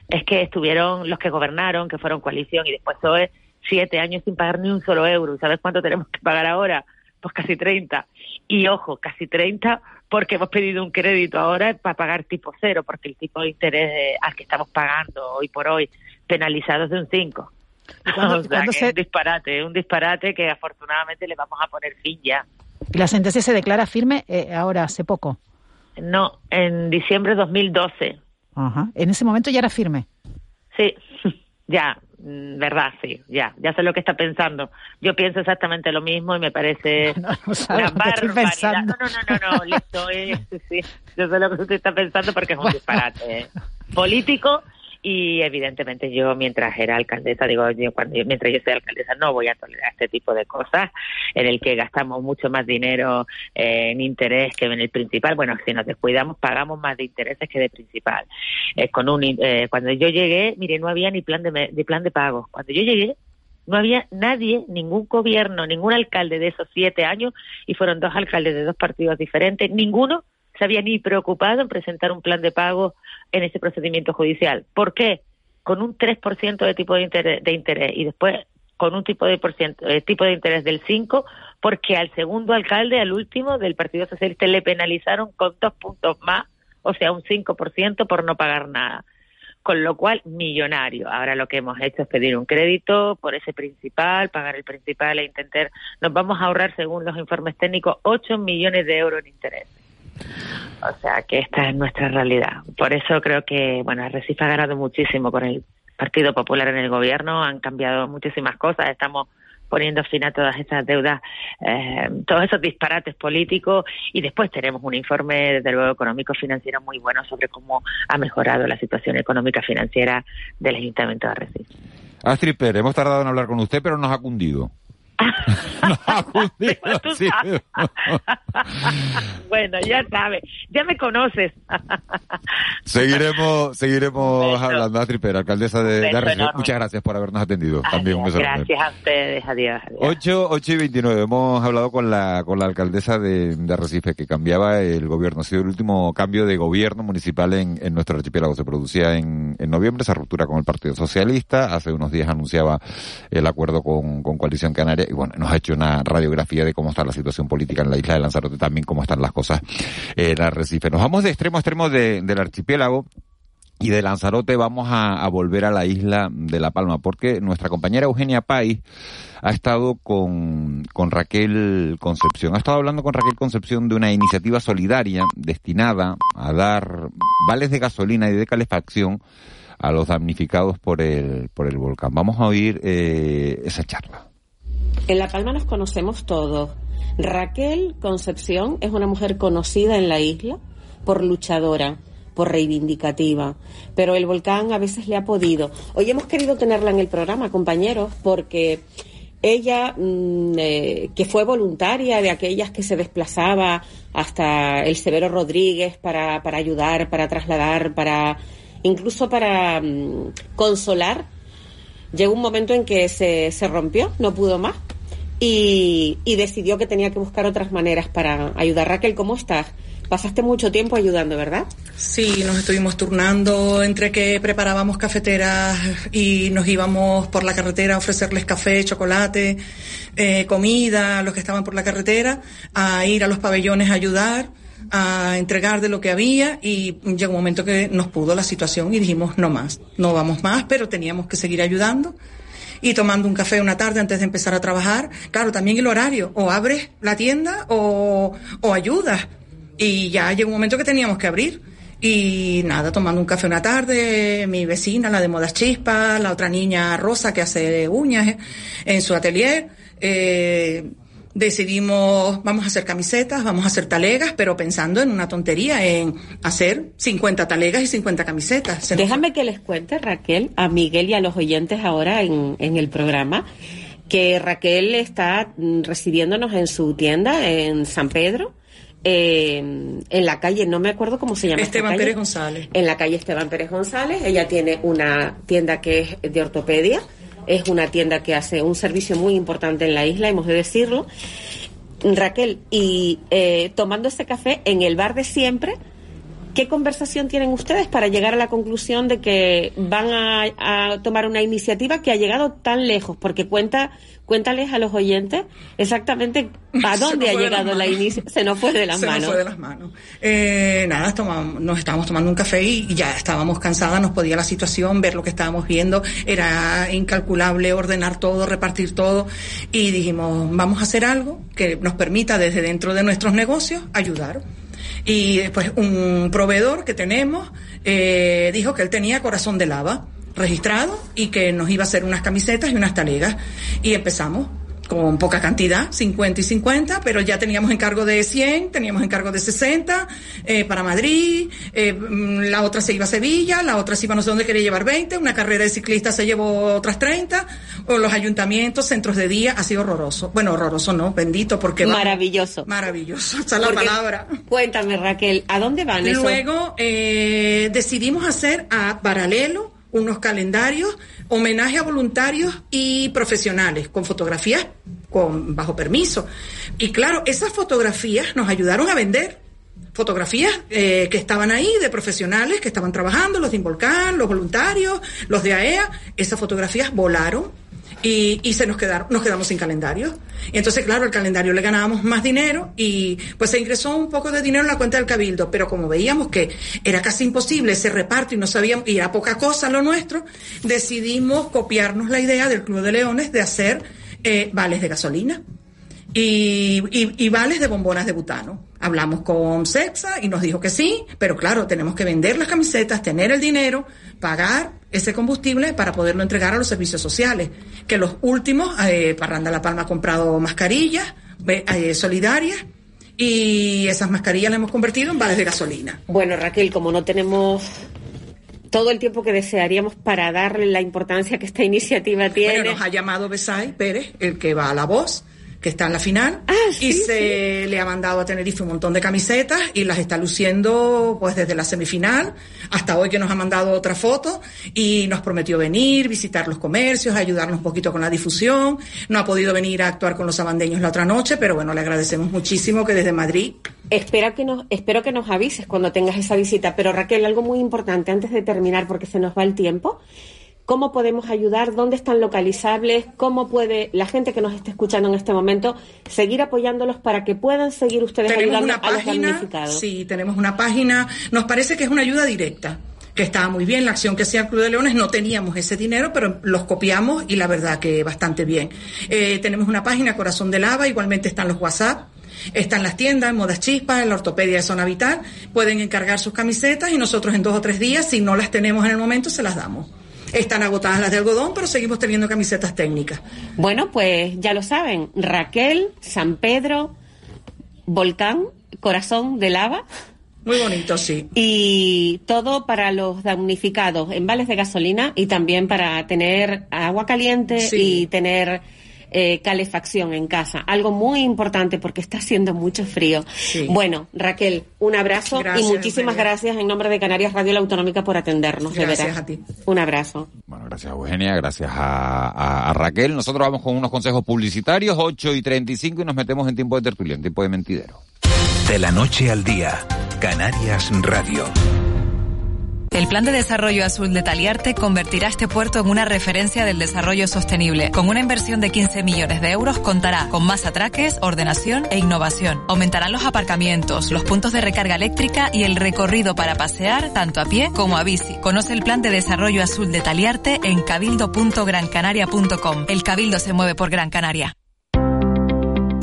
Speaker 15: Es que estuvieron los que gobernaron, que fueron coalición, y después es siete años sin pagar ni un solo euro. ¿Sabes cuánto tenemos que pagar ahora? Pues casi 30. Y ojo, casi 30 porque hemos pedido un crédito ahora para pagar tipo cero, porque el tipo de interés eh, al que estamos pagando hoy por hoy penalizado es de un 5. [LAUGHS] Cuando, un disparate, un disparate que afortunadamente le vamos a poner fin ya.
Speaker 17: ¿Y la sentencia se declara firme eh, ahora, hace poco?
Speaker 15: No, en diciembre de 2012.
Speaker 17: Ajá. ¿En ese momento ya era firme?
Speaker 15: Sí, [LAUGHS] ya, mm, verdad, sí, ya, ya sé lo que está pensando. Yo pienso exactamente lo mismo y me parece [LAUGHS]
Speaker 17: no, una barbaridad.
Speaker 15: No, no, no, no, listo, eh, sí, yo sé lo que usted está pensando porque es un disparate eh. político y evidentemente yo mientras era alcaldesa digo yo cuando mientras yo soy alcaldesa no voy a tolerar este tipo de cosas en el que gastamos mucho más dinero en interés que en el principal bueno si nos descuidamos pagamos más de intereses que de principal. Eh, con un eh, cuando yo llegué mire no había ni plan de, de plan de pago cuando yo llegué no había nadie, ningún gobierno, ningún alcalde de esos siete años, y fueron dos alcaldes de dos partidos diferentes, ninguno se había ni preocupado en presentar un plan de pago en ese procedimiento judicial. ¿Por qué? Con un 3% de tipo de interés, de interés y después con un tipo de, eh, tipo de interés del 5, porque al segundo alcalde, al último del Partido Socialista, le penalizaron con dos puntos más, o sea, un 5% por no pagar nada. Con lo cual, millonario. Ahora lo que hemos hecho es pedir un crédito por ese principal, pagar el principal e intentar, nos vamos a ahorrar, según los informes técnicos, 8 millones de euros en interés. O sea que esta es nuestra realidad. Por eso creo que, bueno, Recife ha ganado muchísimo con el Partido Popular en el gobierno, han cambiado muchísimas cosas, estamos poniendo fin a todas esas deudas, eh, todos esos disparates políticos y después tenemos un informe, desde luego, económico financiero muy bueno sobre cómo ha mejorado la situación económica financiera del Ayuntamiento de Recife.
Speaker 1: Astrid Pérez, hemos tardado en hablar con usted, pero nos ha cundido. [LAUGHS] [LAUGHS] sí. [LAUGHS]
Speaker 15: bueno, ya sabes, ya me conoces.
Speaker 1: seguiremos seguiremos hablando. Astrid Pérez, alcaldesa de, de Arrecife.
Speaker 15: enorme.
Speaker 1: Muchas gracias por habernos atendido. También un beso.
Speaker 15: Gracias a ustedes, adiós. adiós.
Speaker 1: 8, 8 y 29. Hemos hablado con la, con la alcaldesa de, de Arrecife que cambiaba el gobierno. Ha sido el último cambio de gobierno municipal en, en nuestro archipiélago. Se producía en, en noviembre esa ruptura con el Partido Socialista. Hace unos días anunciaba el acuerdo con, con Coalición Canaria. Y bueno, nos ha hecho una radiografía de cómo está la situación política en la isla de Lanzarote, también cómo están las cosas en Arrecife. Nos vamos de extremo a extremo de- del archipiélago. Y de Lanzarote vamos a, volver a la isla de La Palma, porque nuestra compañera Eugenia Pais ha estado con, con Raquel Concepción. Ha estado hablando con Raquel Concepción de una iniciativa solidaria destinada a dar vales de gasolina y de calefacción a los damnificados por el, por el volcán. Vamos a oír eh, esa charla.
Speaker 18: En La Palma nos conocemos todos. Raquel Concepción es una mujer conocida en la isla por luchadora, por reivindicativa, pero el volcán a veces le ha podido. Hoy hemos querido tenerla en el programa, compañeros, porque ella, mm, eh, que fue voluntaria de aquellas que se desplazaba hasta el Severo Rodríguez para, para ayudar, para trasladar, para incluso para mm, consolar llegó un momento en que se, se rompió, no pudo más y, y decidió que tenía que buscar otras maneras para ayudar. Raquel, ¿cómo estás? Pasaste mucho tiempo ayudando, ¿verdad?
Speaker 19: Sí, nos estuvimos turnando entre que preparábamos cafeteras y nos íbamos por la carretera a ofrecerles café, chocolate, eh, comida a los que estaban por la carretera, a ir a los pabellones a ayudar, a entregar de lo que había y llegó un momento que nos pudo la situación y dijimos no más, no vamos más, pero teníamos que seguir ayudando y tomando un café una tarde antes de empezar a trabajar. Claro, también el horario, o abres la tienda o, o ayudas. Y ya llegó un momento que teníamos que abrir. Y nada, tomando un café una tarde, mi vecina, la de Modas Chispas, la otra niña Rosa que hace uñas en su atelier, eh, decidimos, vamos a hacer camisetas, vamos a hacer talegas, pero pensando en una tontería, en hacer 50 talegas y 50 camisetas. Se nos
Speaker 18: Déjame que les cuente, Raquel, a Miguel y a los oyentes ahora en, en el programa, que Raquel está recibiéndonos en su tienda en San Pedro. eh, en la calle, no me acuerdo cómo se llama.
Speaker 19: Esteban
Speaker 18: calle.
Speaker 19: Pérez González.
Speaker 18: En la calle Esteban Pérez González. Ella tiene una tienda que es de ortopedia. Es una tienda que hace un servicio muy importante en la isla, hemos de decirlo. Raquel, y eh, tomando ese café en el bar de siempre, ¿qué conversación tienen ustedes para llegar a la conclusión de que van a, a tomar una iniciativa que ha llegado tan lejos? Porque cuenta, cuéntales a los oyentes exactamente [LAUGHS] a dónde ha llegado la
Speaker 19: manos.
Speaker 18: iniciativa. Se nos fue de las [LAUGHS]
Speaker 19: Se nos
Speaker 18: manos.
Speaker 19: fue de las manos. Eh, nada, tomamos- nos estábamos tomando un café y ya estábamos cansadas, nos podía la situación, ver lo que estábamos viendo, era incalculable ordenar todo, repartir todo y dijimos, vamos a hacer algo que nos permita desde dentro de nuestros negocios ayudar. Y después un proveedor que tenemos eh, dijo que él tenía corazón de lava registrado y que nos iba a hacer unas camisetas y unas talegas. Y empezamos con poca cantidad, 50 y 50, pero ya teníamos encargo de 100, teníamos encargo de 60 eh, para Madrid, eh, mm, la otra se iba a Sevilla, la otra se iba no sé dónde quería llevar 20, una carrera de ciclistas se llevó otras 30, o los ayuntamientos, centros de día, ha sido horroroso. Bueno, horroroso no, bendito, porque...
Speaker 18: Maravilloso.
Speaker 19: Maravilloso, esa es la palabra.
Speaker 18: Cuéntame, Raquel, ¿a dónde van?
Speaker 19: Luego eh, decidimos hacer a paralelo unos calendarios, homenaje a voluntarios y profesionales, con fotografías con bajo permiso. Y claro, esas fotografías nos ayudaron a vender. Fotografías eh, que estaban ahí de profesionales que estaban trabajando, los de Involcán, los voluntarios, los de AEA. Esas fotografías volaron y, y se nos quedaron, nos quedamos sin calendario. Entonces, claro, el calendario le ganábamos más dinero y pues se ingresó un poco de dinero en la cuenta del cabildo, pero como veíamos que era casi imposible ese reparto y no sabíamos, y era poca cosa lo nuestro, decidimos copiarnos la idea del Club de Leones de hacer eh, vales de gasolina y, y, y vales de bombonas de butano. Hablamos con Sexa y nos dijo que sí, pero claro, tenemos que vender las camisetas, tener el dinero, pagar ese combustible para poderlo entregar a los servicios sociales. Que los últimos, eh, Parranda La Palma ha comprado mascarillas eh, solidarias y esas mascarillas las hemos convertido en vales de gasolina.
Speaker 18: Bueno, Raquel, como no tenemos todo el tiempo que desearíamos para darle la importancia que esta iniciativa tiene.
Speaker 19: Bueno, nos ha llamado Besay Pérez, el que va a la voz que está en la final
Speaker 18: Ah,
Speaker 19: y se le ha mandado a Tenerife un montón de camisetas y las está luciendo pues desde la semifinal hasta hoy que nos ha mandado otra foto y nos prometió venir, visitar los comercios, ayudarnos un poquito con la difusión. No ha podido venir a actuar con los abandeños la otra noche, pero bueno, le agradecemos muchísimo que desde Madrid
Speaker 18: Espero que, nos, espero que nos avises cuando tengas esa visita. Pero Raquel, algo muy importante antes de terminar, porque se nos va el tiempo. ¿Cómo podemos ayudar? ¿Dónde están localizables? ¿Cómo puede la gente que nos esté escuchando en este momento seguir apoyándolos para que puedan seguir ustedes
Speaker 19: tenemos
Speaker 18: ayudando
Speaker 19: una
Speaker 18: a los
Speaker 19: página,
Speaker 18: damnificados?
Speaker 19: sí, tenemos una página, nos parece que es una ayuda directa que estaba muy bien, la acción que hacía el Club de Leones, no teníamos ese dinero, pero los copiamos y la verdad que bastante bien. Eh, tenemos una página, Corazón de Lava, igualmente están los WhatsApp, están las tiendas, en Modas Chispas, en la Ortopedia de Zona Vital, pueden encargar sus camisetas y nosotros en dos o tres días, si no las tenemos en el momento, se las damos. Están agotadas las de algodón, pero seguimos teniendo camisetas técnicas.
Speaker 18: Bueno, pues ya lo saben. Raquel, San Pedro, Volcán, Corazón de Lava.
Speaker 19: Muy bonito, sí.
Speaker 18: Y todo para los damnificados en vales de gasolina y también para tener agua caliente
Speaker 19: Sí.
Speaker 18: y tener eh, calefacción en casa. Algo muy importante porque está haciendo mucho frío. Bueno, Raquel, un abrazo
Speaker 19: Gracias,
Speaker 18: y muchísimas
Speaker 19: Eugenia.
Speaker 18: gracias en nombre de Canarias Radio La Autonómica por atendernos. de
Speaker 19: Gracias
Speaker 18: veras.
Speaker 19: a ti.
Speaker 18: Un abrazo.
Speaker 1: Bueno, gracias Eugenia, gracias a, a- a Raquel. Nosotros vamos con unos consejos publicitarios, 8 y 35, y nos metemos en tiempo de tertulia, en tiempo de mentidero.
Speaker 13: De la noche al día, Canarias Radio.
Speaker 14: El Plan de Desarrollo Azul de Taliarte convertirá este puerto en una referencia del desarrollo sostenible. Con una inversión de 15 millones de euros contará con más atraques, ordenación e innovación. Aumentarán los aparcamientos, los puntos de recarga eléctrica y el recorrido para pasear tanto a pie como a bici. Conoce el Plan de Desarrollo Azul de Taliarte en cabildo.grancanaria.com. El Cabildo se mueve por Gran Canaria.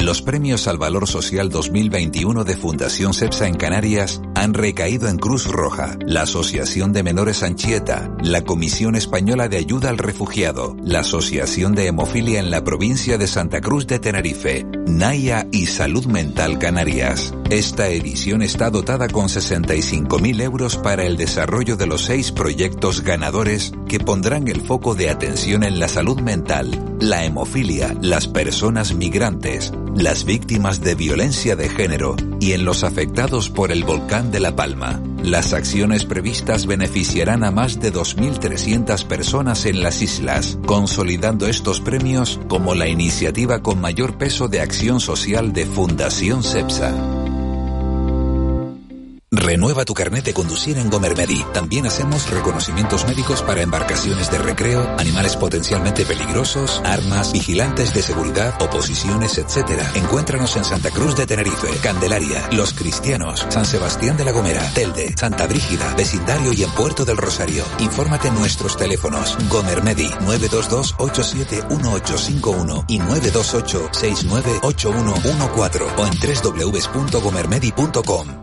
Speaker 20: Los premios al Valor Social 2021 de Fundación CEPSA en Canarias han recaído en Cruz Roja, la Asociación de Menores Anchieta, la Comisión Española de Ayuda al Refugiado, la Asociación de Hemofilia en la provincia de Santa Cruz de Tenerife, Naya y Salud Mental Canarias. Esta edición está dotada con 65.000 euros para el desarrollo de los seis proyectos ganadores que pondrán el foco de atención en la salud mental, la hemofilia, las personas migrantes, las víctimas de violencia de género y en los afectados por el volcán de La Palma. Las acciones previstas beneficiarán a más de 2.300 personas en las islas, consolidando estos premios como la iniciativa con mayor peso de acción social de Fundación CEPSA. Renueva tu carnet de conducir en Gomermedi. También hacemos reconocimientos médicos para embarcaciones de recreo, animales potencialmente peligrosos, armas, vigilantes de seguridad, oposiciones, etc. Encuéntranos en Santa Cruz de Tenerife, Candelaria, Los Cristianos, San Sebastián de la Gomera, Telde, Santa Brígida, Vecindario y en Puerto del Rosario. Infórmate en nuestros teléfonos. Gomermedi 922-871851 y 928-698114 o en www.gomermedi.com.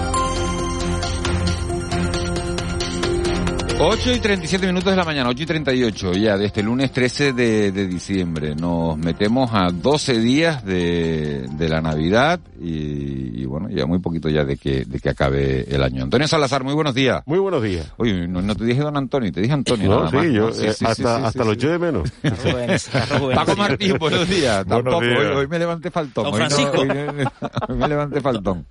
Speaker 1: 8 y 37 minutos de la mañana, 8 y 38 ya de este lunes 13 de, de diciembre. Nos metemos a 12 días de, de la Navidad y, y bueno, ya muy poquito ya de que, de que acabe el año. Antonio Salazar, muy buenos días.
Speaker 21: Muy buenos días.
Speaker 1: Oye, no, no te dije don Antonio, te dije Antonio.
Speaker 21: No,
Speaker 1: nada
Speaker 21: sí,
Speaker 1: más,
Speaker 21: yo,
Speaker 1: ¿no?
Speaker 21: eh, hasta, hasta lo eché de menos. [LAUGHS]
Speaker 1: Paco Martín, [LAUGHS] buenos días.
Speaker 21: Buenos
Speaker 1: Tampoco,
Speaker 21: días.
Speaker 1: Hoy, hoy me levanté faltón.
Speaker 21: Don
Speaker 1: Hoy no-
Speaker 21: Francisco.
Speaker 1: Hoy, [LAUGHS] hoy me levanté faltón.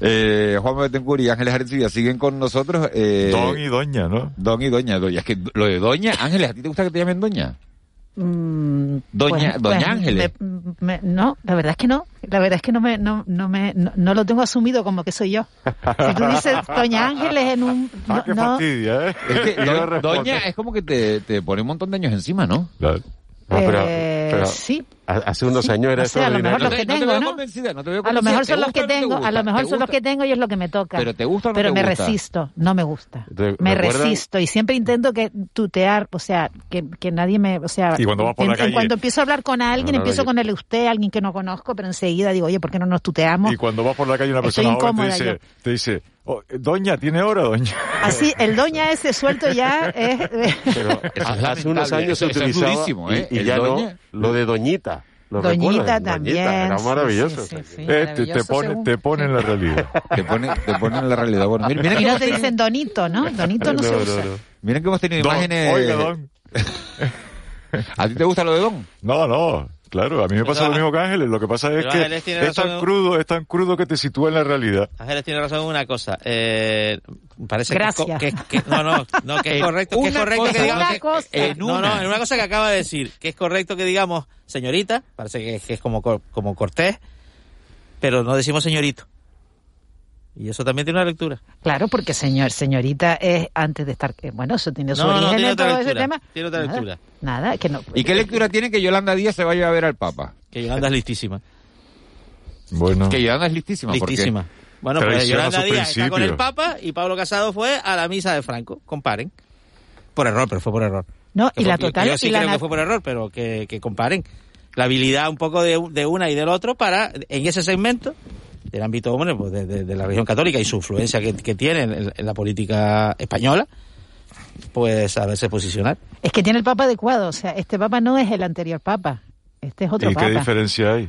Speaker 1: Eh, Juan Betancourt y Ángeles Arencibia siguen con nosotros. Eh,
Speaker 21: Don y
Speaker 1: doña, ¿no? Don y doña, doña. Es que lo de doña, Ángeles, ¿a ti te gusta que te llamen doña?
Speaker 17: Mm,
Speaker 1: Doña- Doña Ángeles.
Speaker 17: me- me- no, la verdad es que no. La verdad es que no me, no, no me, no, no lo tengo asumido como que soy yo. Si tú dices Doña Ángeles en un, [LAUGHS] no,
Speaker 21: qué
Speaker 17: no,
Speaker 21: fastidia, ¿eh?
Speaker 1: Es que
Speaker 21: Yo
Speaker 1: do-
Speaker 21: respondo.
Speaker 1: doña es como que te, te pone un montón de años encima, ¿no?
Speaker 21: Claro.
Speaker 17: eh, sí,
Speaker 21: hace unos años era
Speaker 17: O sea, a lo mejor los
Speaker 21: extraordinario.
Speaker 17: que tengo, ¿no? A lo mejor son los que tengo, a lo mejor son los que tengo y es lo que me toca.
Speaker 1: Pero te gusta o no
Speaker 17: Pero
Speaker 1: te
Speaker 17: me
Speaker 1: gusta?
Speaker 17: resisto, no me gusta.
Speaker 21: ¿Te-
Speaker 17: Me
Speaker 21: recuerdan?
Speaker 17: resisto y siempre intento que tutear, o sea, que, que nadie me, o sea,
Speaker 21: Y cuando vas por
Speaker 17: en,
Speaker 21: la
Speaker 17: en
Speaker 21: calle-
Speaker 17: cuando empiezo a hablar con alguien,
Speaker 21: No, no, no,
Speaker 17: empiezo con el usted, alguien que no conozco, pero enseguida digo, oye, ¿por qué no nos tuteamos?
Speaker 21: Y cuando vas por la calle una persona te dice, te dice, "Oh, doña, ¿tiene hora, doña?
Speaker 17: Así, el doña ese suelto ya es...
Speaker 21: Pero hace unos años se
Speaker 1: eso es
Speaker 21: utilizaba
Speaker 1: durísimo, ¿eh?
Speaker 21: y, ya
Speaker 1: doña.
Speaker 21: no lo de doñita. ¿Lo
Speaker 17: Doñita
Speaker 21: recuerdas?
Speaker 17: también,
Speaker 21: Doñita, era
Speaker 17: sí,
Speaker 21: maravilloso.
Speaker 17: sí, sí, sí,
Speaker 21: Eh, te- pone,
Speaker 17: según-
Speaker 21: te pone en la realidad.
Speaker 1: Te pone, te pone en la realidad. Bueno, mira, mira
Speaker 17: Y no te
Speaker 1: tenido-
Speaker 17: dicen donito, ¿no? Donito no, se usa.
Speaker 1: Miren que hemos tenido
Speaker 21: Don,
Speaker 1: imágenes.
Speaker 21: oiga, don. [LAUGHS]
Speaker 1: ¿A ti te gusta lo de Don?
Speaker 21: No, no, claro, a mí me pasa lo mismo que Ángeles. Lo que pasa es que es tan crudo, es tan crudo que te sitúa en la realidad.
Speaker 16: Ángeles tiene razón en una cosa. Eh, parece que es co-
Speaker 17: Gracias.
Speaker 16: que, que- no, no, no, que es [LAUGHS]
Speaker 1: En
Speaker 16: correcto, que es correcto
Speaker 1: cosa,
Speaker 16: que digamos
Speaker 17: una
Speaker 16: que-
Speaker 17: cosa.
Speaker 16: eh,
Speaker 1: En
Speaker 16: no,
Speaker 1: una.
Speaker 16: no, en una cosa que acaba de decir, que es correcto que digamos señorita, parece que, que es como como cortés, pero no decimos señorito. Y eso también tiene una lectura.
Speaker 17: Claro, porque señor, señorita es antes de estar, eh, bueno, eso tiene su
Speaker 16: No, no,
Speaker 17: origen
Speaker 16: tiene
Speaker 17: en
Speaker 16: otra
Speaker 17: todo ese tema.
Speaker 16: tiene otra
Speaker 17: Nada,
Speaker 16: lectura.
Speaker 17: Nada, que no.
Speaker 1: ¿Y qué lectura tiene que Yolanda Díaz se vaya a ver al Papa?
Speaker 16: Que Yolanda es listísima.
Speaker 21: Bueno,
Speaker 1: Que Yolanda es listísima. porque-
Speaker 16: Listísima. Bueno, pues Yolanda Díaz está con el. Papa y Pablo Casado fue a la misa de Franco. Comparen. Por error, pero fue por error.
Speaker 17: No,
Speaker 16: Que
Speaker 17: y
Speaker 16: fue-
Speaker 17: la total
Speaker 16: Yo sí
Speaker 17: y la
Speaker 16: creo
Speaker 17: na-
Speaker 16: que fue por error, pero que, que comparen la habilidad un poco de, de una y del otro para, en ese segmento del ámbito bueno, pues de, de- de la religión católica y su influencia que, que tiene en, en la política española, pues saberse posicionar.
Speaker 17: Es que tiene el papa adecuado, o sea, este papa no es el anterior papa, este es otro
Speaker 21: ¿y qué
Speaker 17: papa.
Speaker 21: diferencia hay?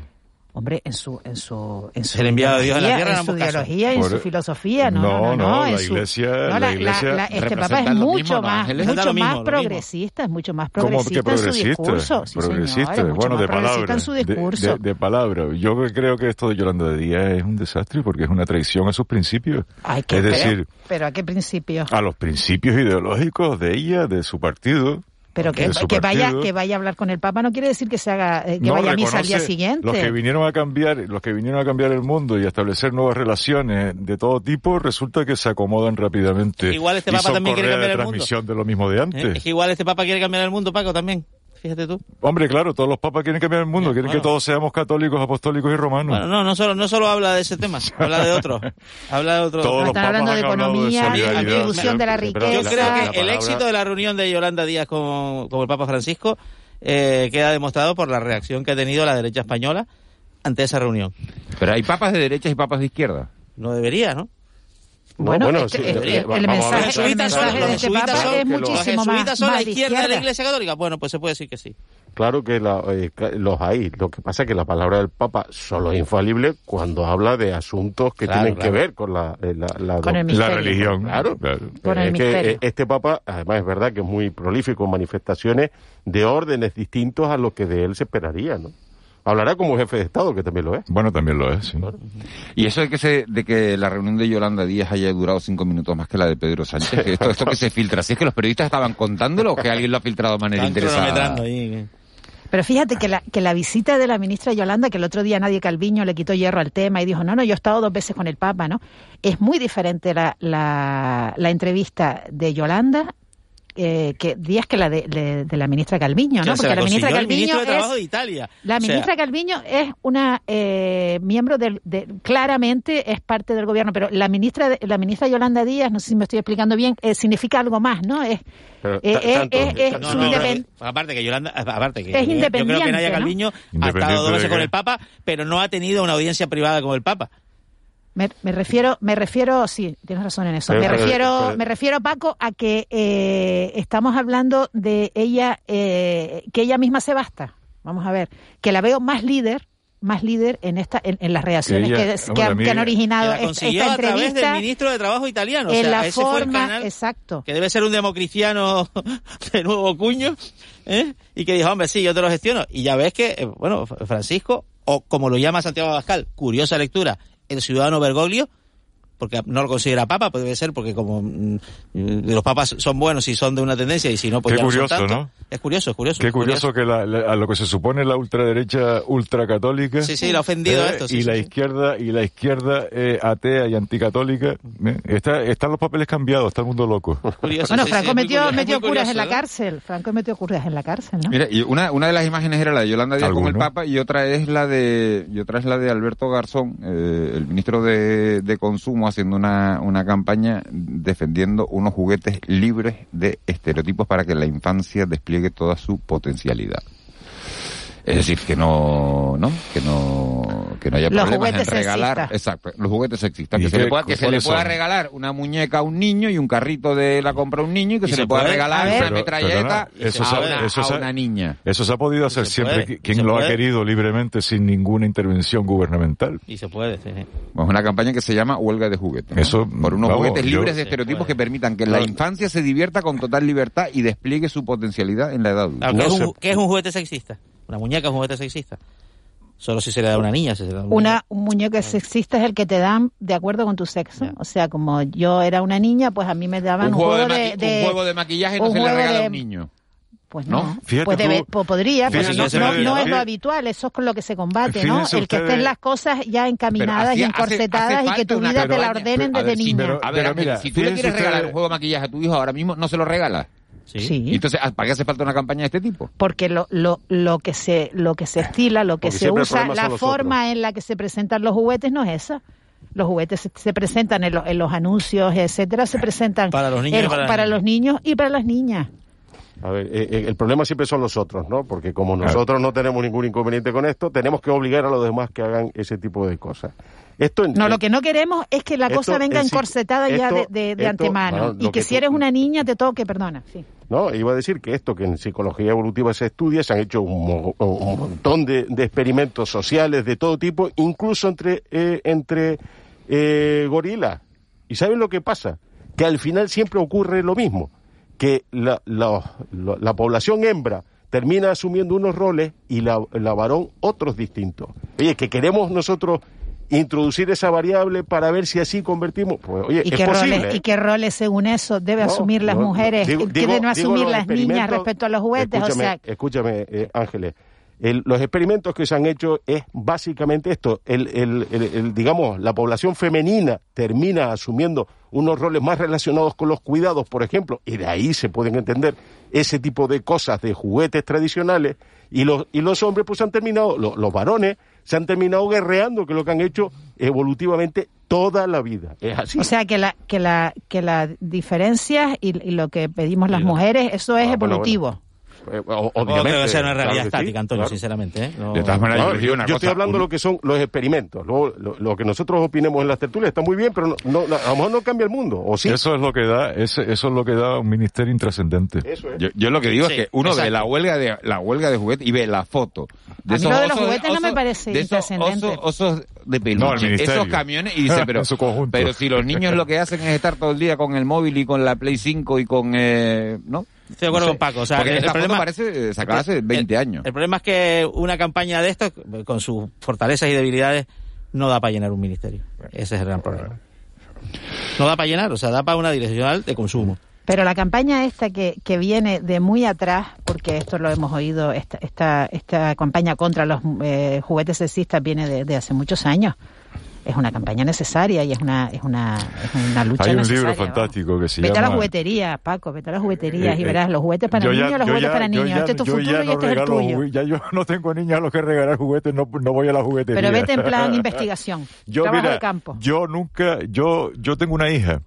Speaker 17: Hombre, en su, en su, en su
Speaker 16: El enviado de Dios a la
Speaker 17: ideología,
Speaker 16: tierra en
Speaker 17: su ideología y en su filosofía, no, no, no,
Speaker 21: No, la
Speaker 17: su-
Speaker 21: iglesia-
Speaker 17: no,
Speaker 21: la
Speaker 17: la-
Speaker 21: iglesia
Speaker 17: la- este papa es mucho
Speaker 1: mismo, ¿no,
Speaker 17: más, mucho más progresista, es mucho más
Speaker 21: ¿Cómo que
Speaker 17: progresista en su
Speaker 21: progresista?
Speaker 17: discurso, sí,
Speaker 21: progresista,
Speaker 17: señor, es mucho
Speaker 21: bueno,
Speaker 17: más
Speaker 21: de palabra.
Speaker 17: en su
Speaker 21: de-
Speaker 17: discurso.
Speaker 21: De, de palabra. Yo creo que esto de Yolanda Díaz es un desastre porque es una traición a sus principios. Es decir,
Speaker 17: pero a qué principio,
Speaker 21: a los principios ideológicos de ella, de su partido.
Speaker 17: Pero que, que vaya, que vaya a hablar con el papa no quiere decir que se haga, eh, que
Speaker 21: No,
Speaker 17: vaya a misa al día siguiente.
Speaker 21: Los que vinieron a cambiar, los que vinieron a cambiar el mundo y a establecer nuevas relaciones de todo tipo, resulta que se acomodan rápidamente.
Speaker 16: Igual este
Speaker 21: y
Speaker 16: Papa
Speaker 21: son
Speaker 16: también quiere cambiar el mundo.
Speaker 21: transmisión de lo mismo de
Speaker 16: ¿eh?
Speaker 21: antes.
Speaker 16: Es que igual este Papa quiere cambiar el mundo, Paco, también. Fíjate tú.
Speaker 21: Hombre, claro, todos los papas quieren cambiar el mundo, quieren
Speaker 16: bueno.
Speaker 21: que todos seamos católicos, apostólicos y romanos.
Speaker 16: Bueno, no, no solo, no solo habla de ese tema, habla de otro. [LAUGHS] Habla de otro.
Speaker 21: Todos los
Speaker 17: Están hablando
Speaker 21: papas
Speaker 17: de
Speaker 21: de
Speaker 17: economía,
Speaker 21: solidaridad
Speaker 17: distribución de la
Speaker 21: pero
Speaker 16: Yo
Speaker 17: riqueza.
Speaker 16: creo que el éxito de la reunión de Yolanda Díaz con, con el Papa Francisco eh, queda demostrado por la reacción que ha tenido la derecha española ante esa reunión.
Speaker 1: Pero hay papas de derecha y papas de izquierda.
Speaker 16: No debería, ¿no?
Speaker 17: Bueno,
Speaker 21: bueno,
Speaker 17: este-
Speaker 21: sí,
Speaker 17: el,
Speaker 21: eh,
Speaker 17: el
Speaker 21: vamos a ver.
Speaker 17: mensaje,
Speaker 16: Los
Speaker 17: el
Speaker 16: son,
Speaker 17: mensaje de este papa
Speaker 16: son-
Speaker 17: es muchísimo más,
Speaker 16: jesuitas son
Speaker 17: más
Speaker 16: la izquierda de la. Iglesia Católica. Bueno, pues se puede decir que sí.
Speaker 21: Claro que la- eh, los hay. Lo que pasa es que la palabra del Papa solo es infalible cuando habla de asuntos que
Speaker 16: Claro,
Speaker 21: tienen
Speaker 16: claro.
Speaker 21: que ver con la, eh, la, la-
Speaker 17: Con el
Speaker 21: la religión. Claro.
Speaker 17: Con el
Speaker 21: es que
Speaker 17: misterio.
Speaker 21: eh, este Papa, además es verdad que es muy prolífico en manifestaciones de órdenes distintos a lo que de él se esperaría, ¿no? Hablará como jefe de Estado, que también lo es. Bueno, también lo es, sí.
Speaker 1: Y eso de que, se, de que la reunión de Yolanda Díaz haya durado cinco minutos más que la de Pedro Sánchez, que esto, esto que se filtra, si es que los periodistas estaban contándolo o que alguien lo ha filtrado de manera interesada.
Speaker 16: ahí.
Speaker 17: Pero fíjate que la, que la visita de la ministra Yolanda, que el otro día nadie Calviño le quitó hierro al tema y dijo, no, no, yo he estado dos veces con el Papa, ¿no? Es muy diferente la, la, la entrevista de Yolanda eh, que días que la de, de- de la ministra Calviño, ¿no? Porque la ministra Calviño
Speaker 16: de Trabajo
Speaker 17: es...
Speaker 16: de Italia.
Speaker 17: La
Speaker 16: O sea,
Speaker 17: ministra Calviño es una eh, miembro del, de, claramente es parte del gobierno, pero la ministra de- la ministra Yolanda Díaz, no sé si me estoy explicando bien, eh, significa algo más, ¿no? Es
Speaker 16: aparte que Yolanda, aparte que
Speaker 17: Es
Speaker 16: yo creo que
Speaker 17: independiente,
Speaker 16: Nadia
Speaker 17: ¿no?
Speaker 16: Calviño ha
Speaker 21: Independiente
Speaker 16: estado dos veces con el Papa, pero no ha tenido una audiencia privada con el Papa.
Speaker 17: Me, me refiero, me refiero, sí, tienes razón en eso. Me refiero, me refiero, Paco, a que eh, estamos hablando de ella, eh, que ella misma se basta. Vamos a ver, que la veo más líder, más líder en esta, en, en las reacciones
Speaker 21: Que ella-
Speaker 17: han,
Speaker 21: mí-
Speaker 17: que han
Speaker 16: Que
Speaker 17: originado
Speaker 16: la
Speaker 17: esta,
Speaker 16: consiguió
Speaker 17: esta
Speaker 16: a través del
Speaker 17: entrevista.
Speaker 16: ministro de Trabajo italiano. O
Speaker 17: en
Speaker 16: sea,
Speaker 17: la
Speaker 16: ese fue el
Speaker 17: forma,
Speaker 16: canal
Speaker 17: exacto.
Speaker 16: que debe ser un democristiano [LAUGHS] de nuevo cuño, ¿eh? y que dijo, hombre, sí, yo te lo gestiono. Y ya ves que, eh, bueno, Francisco, o como lo llama Santiago Abascal, curiosa lectura, el ciudadano Bergoglio, porque no lo considera papa, puede ser porque como mm, los papas son buenos y son de una tendencia y si no, pues
Speaker 22: Qué
Speaker 16: ya no son
Speaker 22: curioso,
Speaker 16: tanto.
Speaker 22: ¿no?
Speaker 16: Es curioso, es curioso.
Speaker 22: Qué curioso que la- la- a lo que se supone la ultraderecha ultracatólica
Speaker 16: Sí, sí, le ha ofendido
Speaker 22: eh,
Speaker 16: esto, sí,
Speaker 22: y
Speaker 16: sí,
Speaker 22: la
Speaker 16: sí.
Speaker 22: izquierda y la izquierda eh, atea y anticatólica eh, está, están los papeles cambiados está el mundo loco [LAUGHS]
Speaker 17: Bueno, Franco metió, metió curas en la cárcel. Franco metió curas en la cárcel, ¿no?
Speaker 1: Mira, y una, una de las imágenes era la de Yolanda Díaz con el. Papa y otra es la de y otra es la de Alberto Garzón, eh, el ministro de, de Consumo, haciendo una, una campaña defendiendo unos juguetes libres de estereotipos para que la infancia despliegue toda su potencialidad. Es decir, que no, ¿no? Que no, que no haya
Speaker 17: Los
Speaker 1: problemas en
Speaker 17: juguetes
Speaker 1: regalar, exacto, los juguetes sexistas,
Speaker 22: ¿Y
Speaker 1: que se le pueda, que se le pueda regalar una muñeca a un niño y un carrito de la compra a un niño y que
Speaker 16: ¿Y
Speaker 1: se,
Speaker 16: se
Speaker 1: le pueda
Speaker 16: puede?
Speaker 1: regalar una metralleta
Speaker 22: eso
Speaker 1: a, una,
Speaker 22: eso
Speaker 1: a
Speaker 22: se-
Speaker 1: una niña.
Speaker 22: eso se ha podido hacer siempre
Speaker 16: puede,
Speaker 22: quien lo ha querido libremente sin ninguna intervención gubernamental
Speaker 16: Y se puede, sí, sí.
Speaker 1: Una campaña que se llama Huelga de Juguetes. ¿no?
Speaker 22: Eso,
Speaker 1: Por unos
Speaker 22: vamos,
Speaker 1: juguetes
Speaker 22: yo-
Speaker 1: libres de estereotipos que permitan que la infancia se divierta con total libertad y despliegue su potencialidad en la edad adulta.
Speaker 16: Claro, ¿qué,
Speaker 22: No
Speaker 16: es un,
Speaker 22: se-
Speaker 16: qué es un juguete sexista? Una muñeca es un juguete sexista. Solo si se le da a una niña. Si se le da a un
Speaker 17: Una,
Speaker 16: niño.
Speaker 17: un muñeco sexista es el que te dan de acuerdo con tu sexo. O sea, como yo era una niña, pues a mí me daban
Speaker 1: Un
Speaker 17: un,
Speaker 1: juego, de,
Speaker 17: de,
Speaker 1: un juego de maquillaje no
Speaker 17: un
Speaker 1: se le
Speaker 17: juego
Speaker 1: regala
Speaker 17: de-
Speaker 1: a un niño.
Speaker 17: Pues
Speaker 1: ¿no?
Speaker 17: no.
Speaker 22: Fíjate
Speaker 17: po- podría, pero
Speaker 22: fíjense
Speaker 17: no, no- no es lo habitual, eso es con lo que se combate, ¿no? El que
Speaker 22: ustedes-
Speaker 17: estén las cosas ya encaminadas y
Speaker 1: hace-
Speaker 17: encorsetadas
Speaker 1: hace
Speaker 17: y que tu
Speaker 1: una
Speaker 17: vida te la ordenen desde niña.
Speaker 22: pero-
Speaker 1: A ver,
Speaker 22: mira,
Speaker 1: si tú le quieres regalar un juego de maquillaje a tu hijo ahora mismo, no se lo regalas.
Speaker 16: Sí.
Speaker 17: Sí.
Speaker 1: Y Entonces, ¿para qué hace falta una campaña de este tipo?
Speaker 17: porque lo, lo, lo que se lo que se estila, lo que
Speaker 21: Porque
Speaker 17: se usa, la forma en la que se presentan los juguetes no es esa. Los juguetes se, se presentan en, lo- en los anuncios, etcétera, se presentan
Speaker 16: Para los niños
Speaker 17: el-
Speaker 16: para las niñas.
Speaker 17: los niños y para las niñas.
Speaker 21: A ver, eh, eh, el problema siempre son los otros, ¿no? Porque como nosotros no tenemos ningún inconveniente con esto, tenemos que obligar a los demás que hagan ese tipo de cosas. Esto en-
Speaker 17: No, lo que no queremos es que la
Speaker 21: Esto
Speaker 17: cosa venga encorsetada ya de,
Speaker 21: esto-
Speaker 17: de- de
Speaker 21: esto,
Speaker 17: antemano
Speaker 21: bueno,
Speaker 17: y que, si eres una niña te toque, perdona. Sí.
Speaker 21: No, iba a decir que esto que en psicología evolutiva se estudia, se han hecho un, mo- un montón de, experimentos sociales de todo tipo, incluso entre, eh, entre eh, gorilas. ¿Y saben lo que pasa? Que al final siempre ocurre lo mismo, que la, la- la- la población hembra termina asumiendo unos roles y la, la varón otros distintos. Oye, que queremos nosotros introducir esa variable para ver si así convertimos, pues oye,
Speaker 17: ¿Y
Speaker 21: es
Speaker 17: qué,
Speaker 21: posible.
Speaker 17: roles,
Speaker 21: ¿eh?
Speaker 17: ¿Y qué roles según eso debe
Speaker 21: No,
Speaker 17: asumir las
Speaker 21: no,
Speaker 17: mujeres?
Speaker 21: Digo-
Speaker 17: ¿Qué
Speaker 21: digo-
Speaker 17: deben asumir las niñas respecto a los juguetes? O
Speaker 21: Escúchame,
Speaker 17: sea,
Speaker 21: escúchame, eh, Ángeles. El- los experimentos que se han hecho es básicamente esto. El, el- el- el, digamos, la población femenina termina asumiendo unos roles más relacionados con los cuidados, por ejemplo, y de ahí se pueden entender ese tipo de cosas de juguetes tradicionales. Y los, y los hombres, pues han terminado, lo- los varones, se han terminado guerreando, que es lo que han hecho evolutivamente toda la vida. Es así.
Speaker 17: O sea, que la que la que las diferencias y, y lo que pedimos las mujeres, eso es
Speaker 21: Ah, bueno,
Speaker 17: evolutivo.
Speaker 21: Eh, o-
Speaker 16: No creo que sea una
Speaker 21: claro
Speaker 16: realidad
Speaker 21: sí,
Speaker 16: estática, Antonio,
Speaker 21: claro.
Speaker 16: sinceramente. ¿eh? No-
Speaker 1: De todas maneras,
Speaker 21: No,
Speaker 1: yo les digo
Speaker 21: yo,
Speaker 1: una
Speaker 21: yo
Speaker 1: cosa,
Speaker 21: estoy hablando de
Speaker 1: un-
Speaker 21: lo que son los experimentos. Luego, lo, lo que nosotros opinemos en las tertulias está muy bien, pero no, no- a lo mejor no cambia el mundo. ¿O sí?
Speaker 22: eso es lo que da ese- eso es lo que da un ministerio intrascendente
Speaker 21: Eso es.
Speaker 1: Yo, yo lo que digo
Speaker 16: Sí,
Speaker 1: es que uno ve
Speaker 16: exacto.
Speaker 1: la huelga de la huelga de juguetes y ve la foto de
Speaker 17: A mí lo de los
Speaker 1: osos-
Speaker 17: juguetes no me parece
Speaker 1: de esos
Speaker 17: intrascendente.
Speaker 1: osos, osos de
Speaker 22: No,
Speaker 1: peluche,
Speaker 22: el ministerio.
Speaker 1: esos camiones y dice [LAUGHS] pero pero si los niños lo que hacen es estar todo el día con el móvil y con la Play 5 y con eh, no
Speaker 16: Estoy de acuerdo
Speaker 1: No
Speaker 16: con Paco. O sea,
Speaker 1: porque
Speaker 16: el,
Speaker 1: esta foto
Speaker 16: problema
Speaker 1: parece sacada hace 20 años
Speaker 16: El problema es que una campaña de esto, con sus fortalezas y debilidades, no da para llenar un ministerio. Ese es el gran problema. No da para llenar, o sea, da para una direccional de consumo.
Speaker 17: Pero la campaña esta que, que viene de muy atrás, porque esto lo hemos oído, esta, esta, esta campaña contra los eh, juguetes sexistas viene de, de hace muchos años. Es una campaña necesaria y es una, es una, es una lucha
Speaker 22: hay un
Speaker 17: necesaria.
Speaker 22: libro
Speaker 17: vamos.
Speaker 22: fantástico que se
Speaker 17: Vete a
Speaker 22: llama
Speaker 17: las jugueterías, Paco, vete a las jugueterías
Speaker 22: Eh,
Speaker 17: y
Speaker 22: eh,
Speaker 17: verás los juguetes para niños, los
Speaker 22: yo
Speaker 17: juguetes
Speaker 22: ya-
Speaker 17: para niños.
Speaker 22: ya-
Speaker 17: este es tu futuro y este es el tuyo.
Speaker 22: Ya yo [LAUGHS] no tengo niños a los que regalar juguetes, no, no voy a la juguetería.
Speaker 17: Pero vete en plan [LAUGHS] investigación,
Speaker 22: Yo,
Speaker 17: trabajo
Speaker 22: mira,
Speaker 17: de campo.
Speaker 22: yo nunca, yo, yo tengo una hija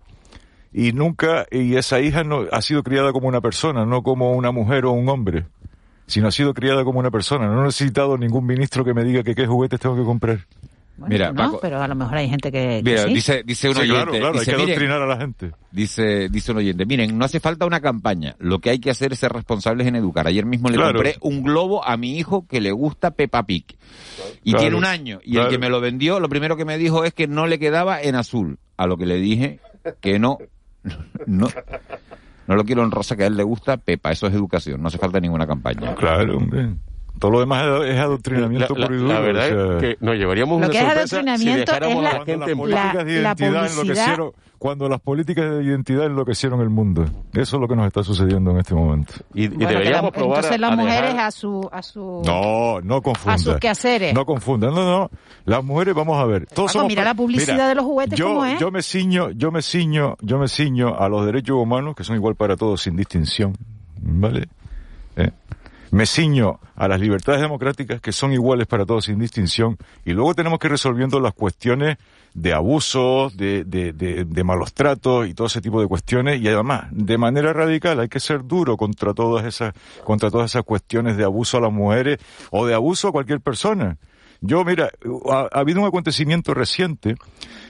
Speaker 22: y nunca, y esa hija no ha sido criada como una persona, no como una mujer o un hombre, sino ha sido criada como una persona. No he necesitado ningún ministro que me diga que qué juguetes tengo que comprar.
Speaker 17: Bueno,
Speaker 1: Mira,
Speaker 17: no,
Speaker 1: Paco-
Speaker 17: pero a lo mejor hay gente que, que
Speaker 1: Mira,
Speaker 17: sí.
Speaker 1: dice dice un
Speaker 22: Sí,
Speaker 1: oyente
Speaker 22: claro, claro, hay
Speaker 1: dice,
Speaker 22: que
Speaker 1: "Miren,
Speaker 22: adoctrinar a la gente.
Speaker 1: Dice, dice un oyente, miren, no hace falta una campaña, lo que hay que hacer es ser responsables en educar. Ayer mismo le
Speaker 22: Claro.
Speaker 1: compré un globo a mi hijo que le gusta Peppa Pig. Y
Speaker 22: Claro,
Speaker 1: tiene un año. Y
Speaker 22: claro.
Speaker 1: el que me lo vendió, lo primero que me dijo es que no le quedaba en azul. A lo que le dije que no, [LAUGHS] no, no lo quiero en rosa, que a él le gusta Pepa. Eso es educación, no hace falta ninguna campaña.
Speaker 22: Claro, hombre. Todo lo demás es adoctrinamiento
Speaker 21: La- la-
Speaker 22: puro y duro.
Speaker 21: la verdad
Speaker 22: o sea,
Speaker 21: es que nos llevaríamos
Speaker 17: Lo
Speaker 21: una
Speaker 17: que es
Speaker 21: si
Speaker 17: adoctrinamiento
Speaker 21: dejáramos
Speaker 17: es la-
Speaker 21: la gente en
Speaker 22: las
Speaker 21: blanco.
Speaker 22: políticas de
Speaker 17: la
Speaker 22: identidad
Speaker 17: publicidad-
Speaker 22: enloquecieron, cuando las políticas de identidad enloquecieron el mundo. Eso es lo que nos está sucediendo en este momento.
Speaker 21: Y,
Speaker 17: Bueno, que la- entonces las mujeres a su a su
Speaker 22: No, no confunda.
Speaker 17: a sus quehaceres.
Speaker 22: No confundan. No, no. Las mujeres, vamos a ver. Todos
Speaker 17: Paco,
Speaker 22: somos
Speaker 17: mira la publicidad
Speaker 22: Mira,
Speaker 17: de los juguetes
Speaker 22: yo,
Speaker 17: cómo es.
Speaker 22: Yo me ciño, yo me ciño, yo me ciño a los derechos humanos que son igual para todos sin distinción. ¿Vale? Eh. Me ciño a las libertades democráticas que son iguales para todos sin distinción y luego tenemos que ir resolviendo las cuestiones de abusos, de, de, de, de malos tratos y todo ese tipo de cuestiones y además de manera radical hay que ser duro contra todas esas contra todas esas cuestiones de abuso a las mujeres o de abuso a cualquier persona. Yo, mira, ha, ha habido un acontecimiento reciente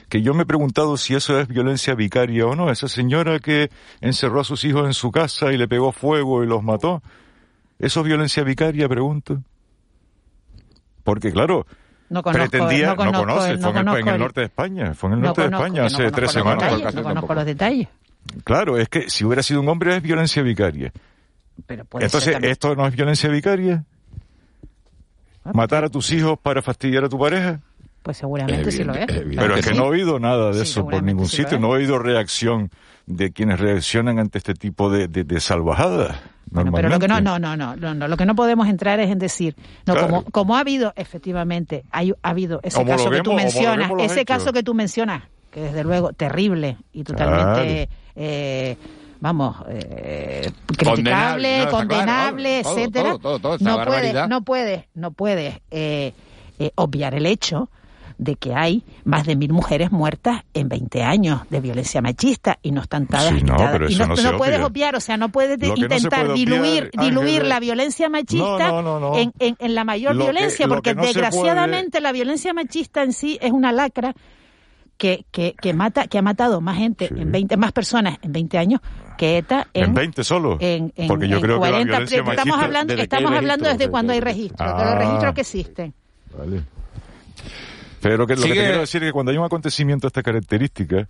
Speaker 22: que yo me he preguntado si eso es violencia vicaria o no. Esa señora que encerró a sus hijos en su casa y le pegó fuego y los mató. ¿Eso es violencia vicaria, pregunto? Porque, claro,
Speaker 17: No conozco,
Speaker 22: pretendía,
Speaker 17: no conozco,
Speaker 22: conoce,
Speaker 17: no
Speaker 22: fue en el,
Speaker 17: conozco
Speaker 22: en el
Speaker 17: el-
Speaker 22: norte de España, fue en el
Speaker 17: no
Speaker 22: norte de España
Speaker 17: no
Speaker 22: hace tres semanas.
Speaker 17: detalles, no conozco los detalles.
Speaker 22: Claro, es que si hubiera sido un hombre es violencia vicaria.
Speaker 17: Pero puede
Speaker 22: Entonces. ¿esto no es violencia vicaria? ¿Matar a tus hijos para fastidiar a tu pareja?
Speaker 17: Pues seguramente sí lo es.
Speaker 22: Pero es que
Speaker 17: Sí.
Speaker 22: no he oído nada de
Speaker 17: Sí,
Speaker 22: eso por ningún sitio, no he oído reacción de quienes reaccionan ante este tipo de, de, de salvajadas.
Speaker 17: Bueno, pero lo que no, no, no, no, no, no, lo que no podemos entrar es en decir, no,
Speaker 22: Claro.
Speaker 17: como, como ha habido, efectivamente, hay, ha habido ese caso que tú mencionas, ese
Speaker 22: hechos.
Speaker 17: caso que tú mencionas, que desde luego terrible y totalmente, eh, vamos, eh, criticable,
Speaker 1: Condenable, no,
Speaker 17: condenable,
Speaker 1: claro, todo,
Speaker 17: etcétera.
Speaker 1: todo, todo,
Speaker 17: no puedes,
Speaker 1: barbaridad.
Speaker 17: no puedes, no puedes eh, eh, obviar el hecho de que hay más de mil mujeres muertas en 20 años de violencia machista y no están todas
Speaker 22: Sí, no,
Speaker 17: y no,
Speaker 22: no se
Speaker 17: no puedes
Speaker 22: obvia.
Speaker 17: obviar, o sea, no puedes intentar
Speaker 22: obviar,
Speaker 17: diluir, diluir la violencia machista
Speaker 22: No, no, no, no.
Speaker 17: En, en- en la mayor
Speaker 22: Lo
Speaker 17: violencia, porque desgraciadamente la violencia machista en sí es una lacra que, que, que mata, que ha matado más gente en 20, más personas en 20 años que ETA en,
Speaker 22: En 20 solo.
Speaker 17: en, en-
Speaker 22: Porque yo
Speaker 17: en
Speaker 22: creo que la
Speaker 17: 40,
Speaker 22: violencia
Speaker 17: estamos
Speaker 22: machista-
Speaker 17: hablando,
Speaker 22: desde
Speaker 17: estamos hablando desde cuando hay registros, de los
Speaker 22: Ah.
Speaker 17: registros que existen.
Speaker 22: Vale. Pero que, lo que te quiero decir es que cuando hay un acontecimiento de esta característica,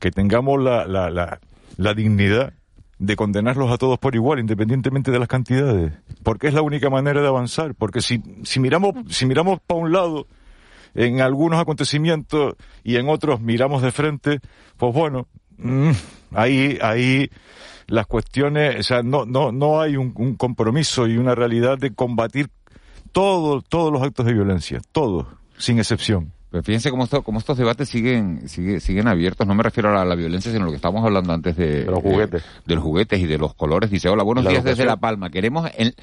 Speaker 22: que tengamos la, la, la, la dignidad de condenarlos a todos por igual, independientemente de las cantidades. Porque es la única manera de avanzar. Porque si, si miramos, si miramos para un lado, en algunos acontecimientos y en otros miramos de frente, pues bueno, mm, ahí, ahí las cuestiones, o sea, no, no, no hay un, un compromiso y una realidad de combatir todo, todos los actos de violencia, todos, sin excepción.
Speaker 1: Pero fíjense cómo, esto- cómo estos debates siguen, sigue- siguen abiertos. No me refiero a la, la violencia, sino a lo que estábamos hablando antes de,
Speaker 21: los juguetes.
Speaker 1: de los juguetes y de los colores. Dice, hola, buenos
Speaker 21: La
Speaker 1: días desde. La Palma. Queremos en,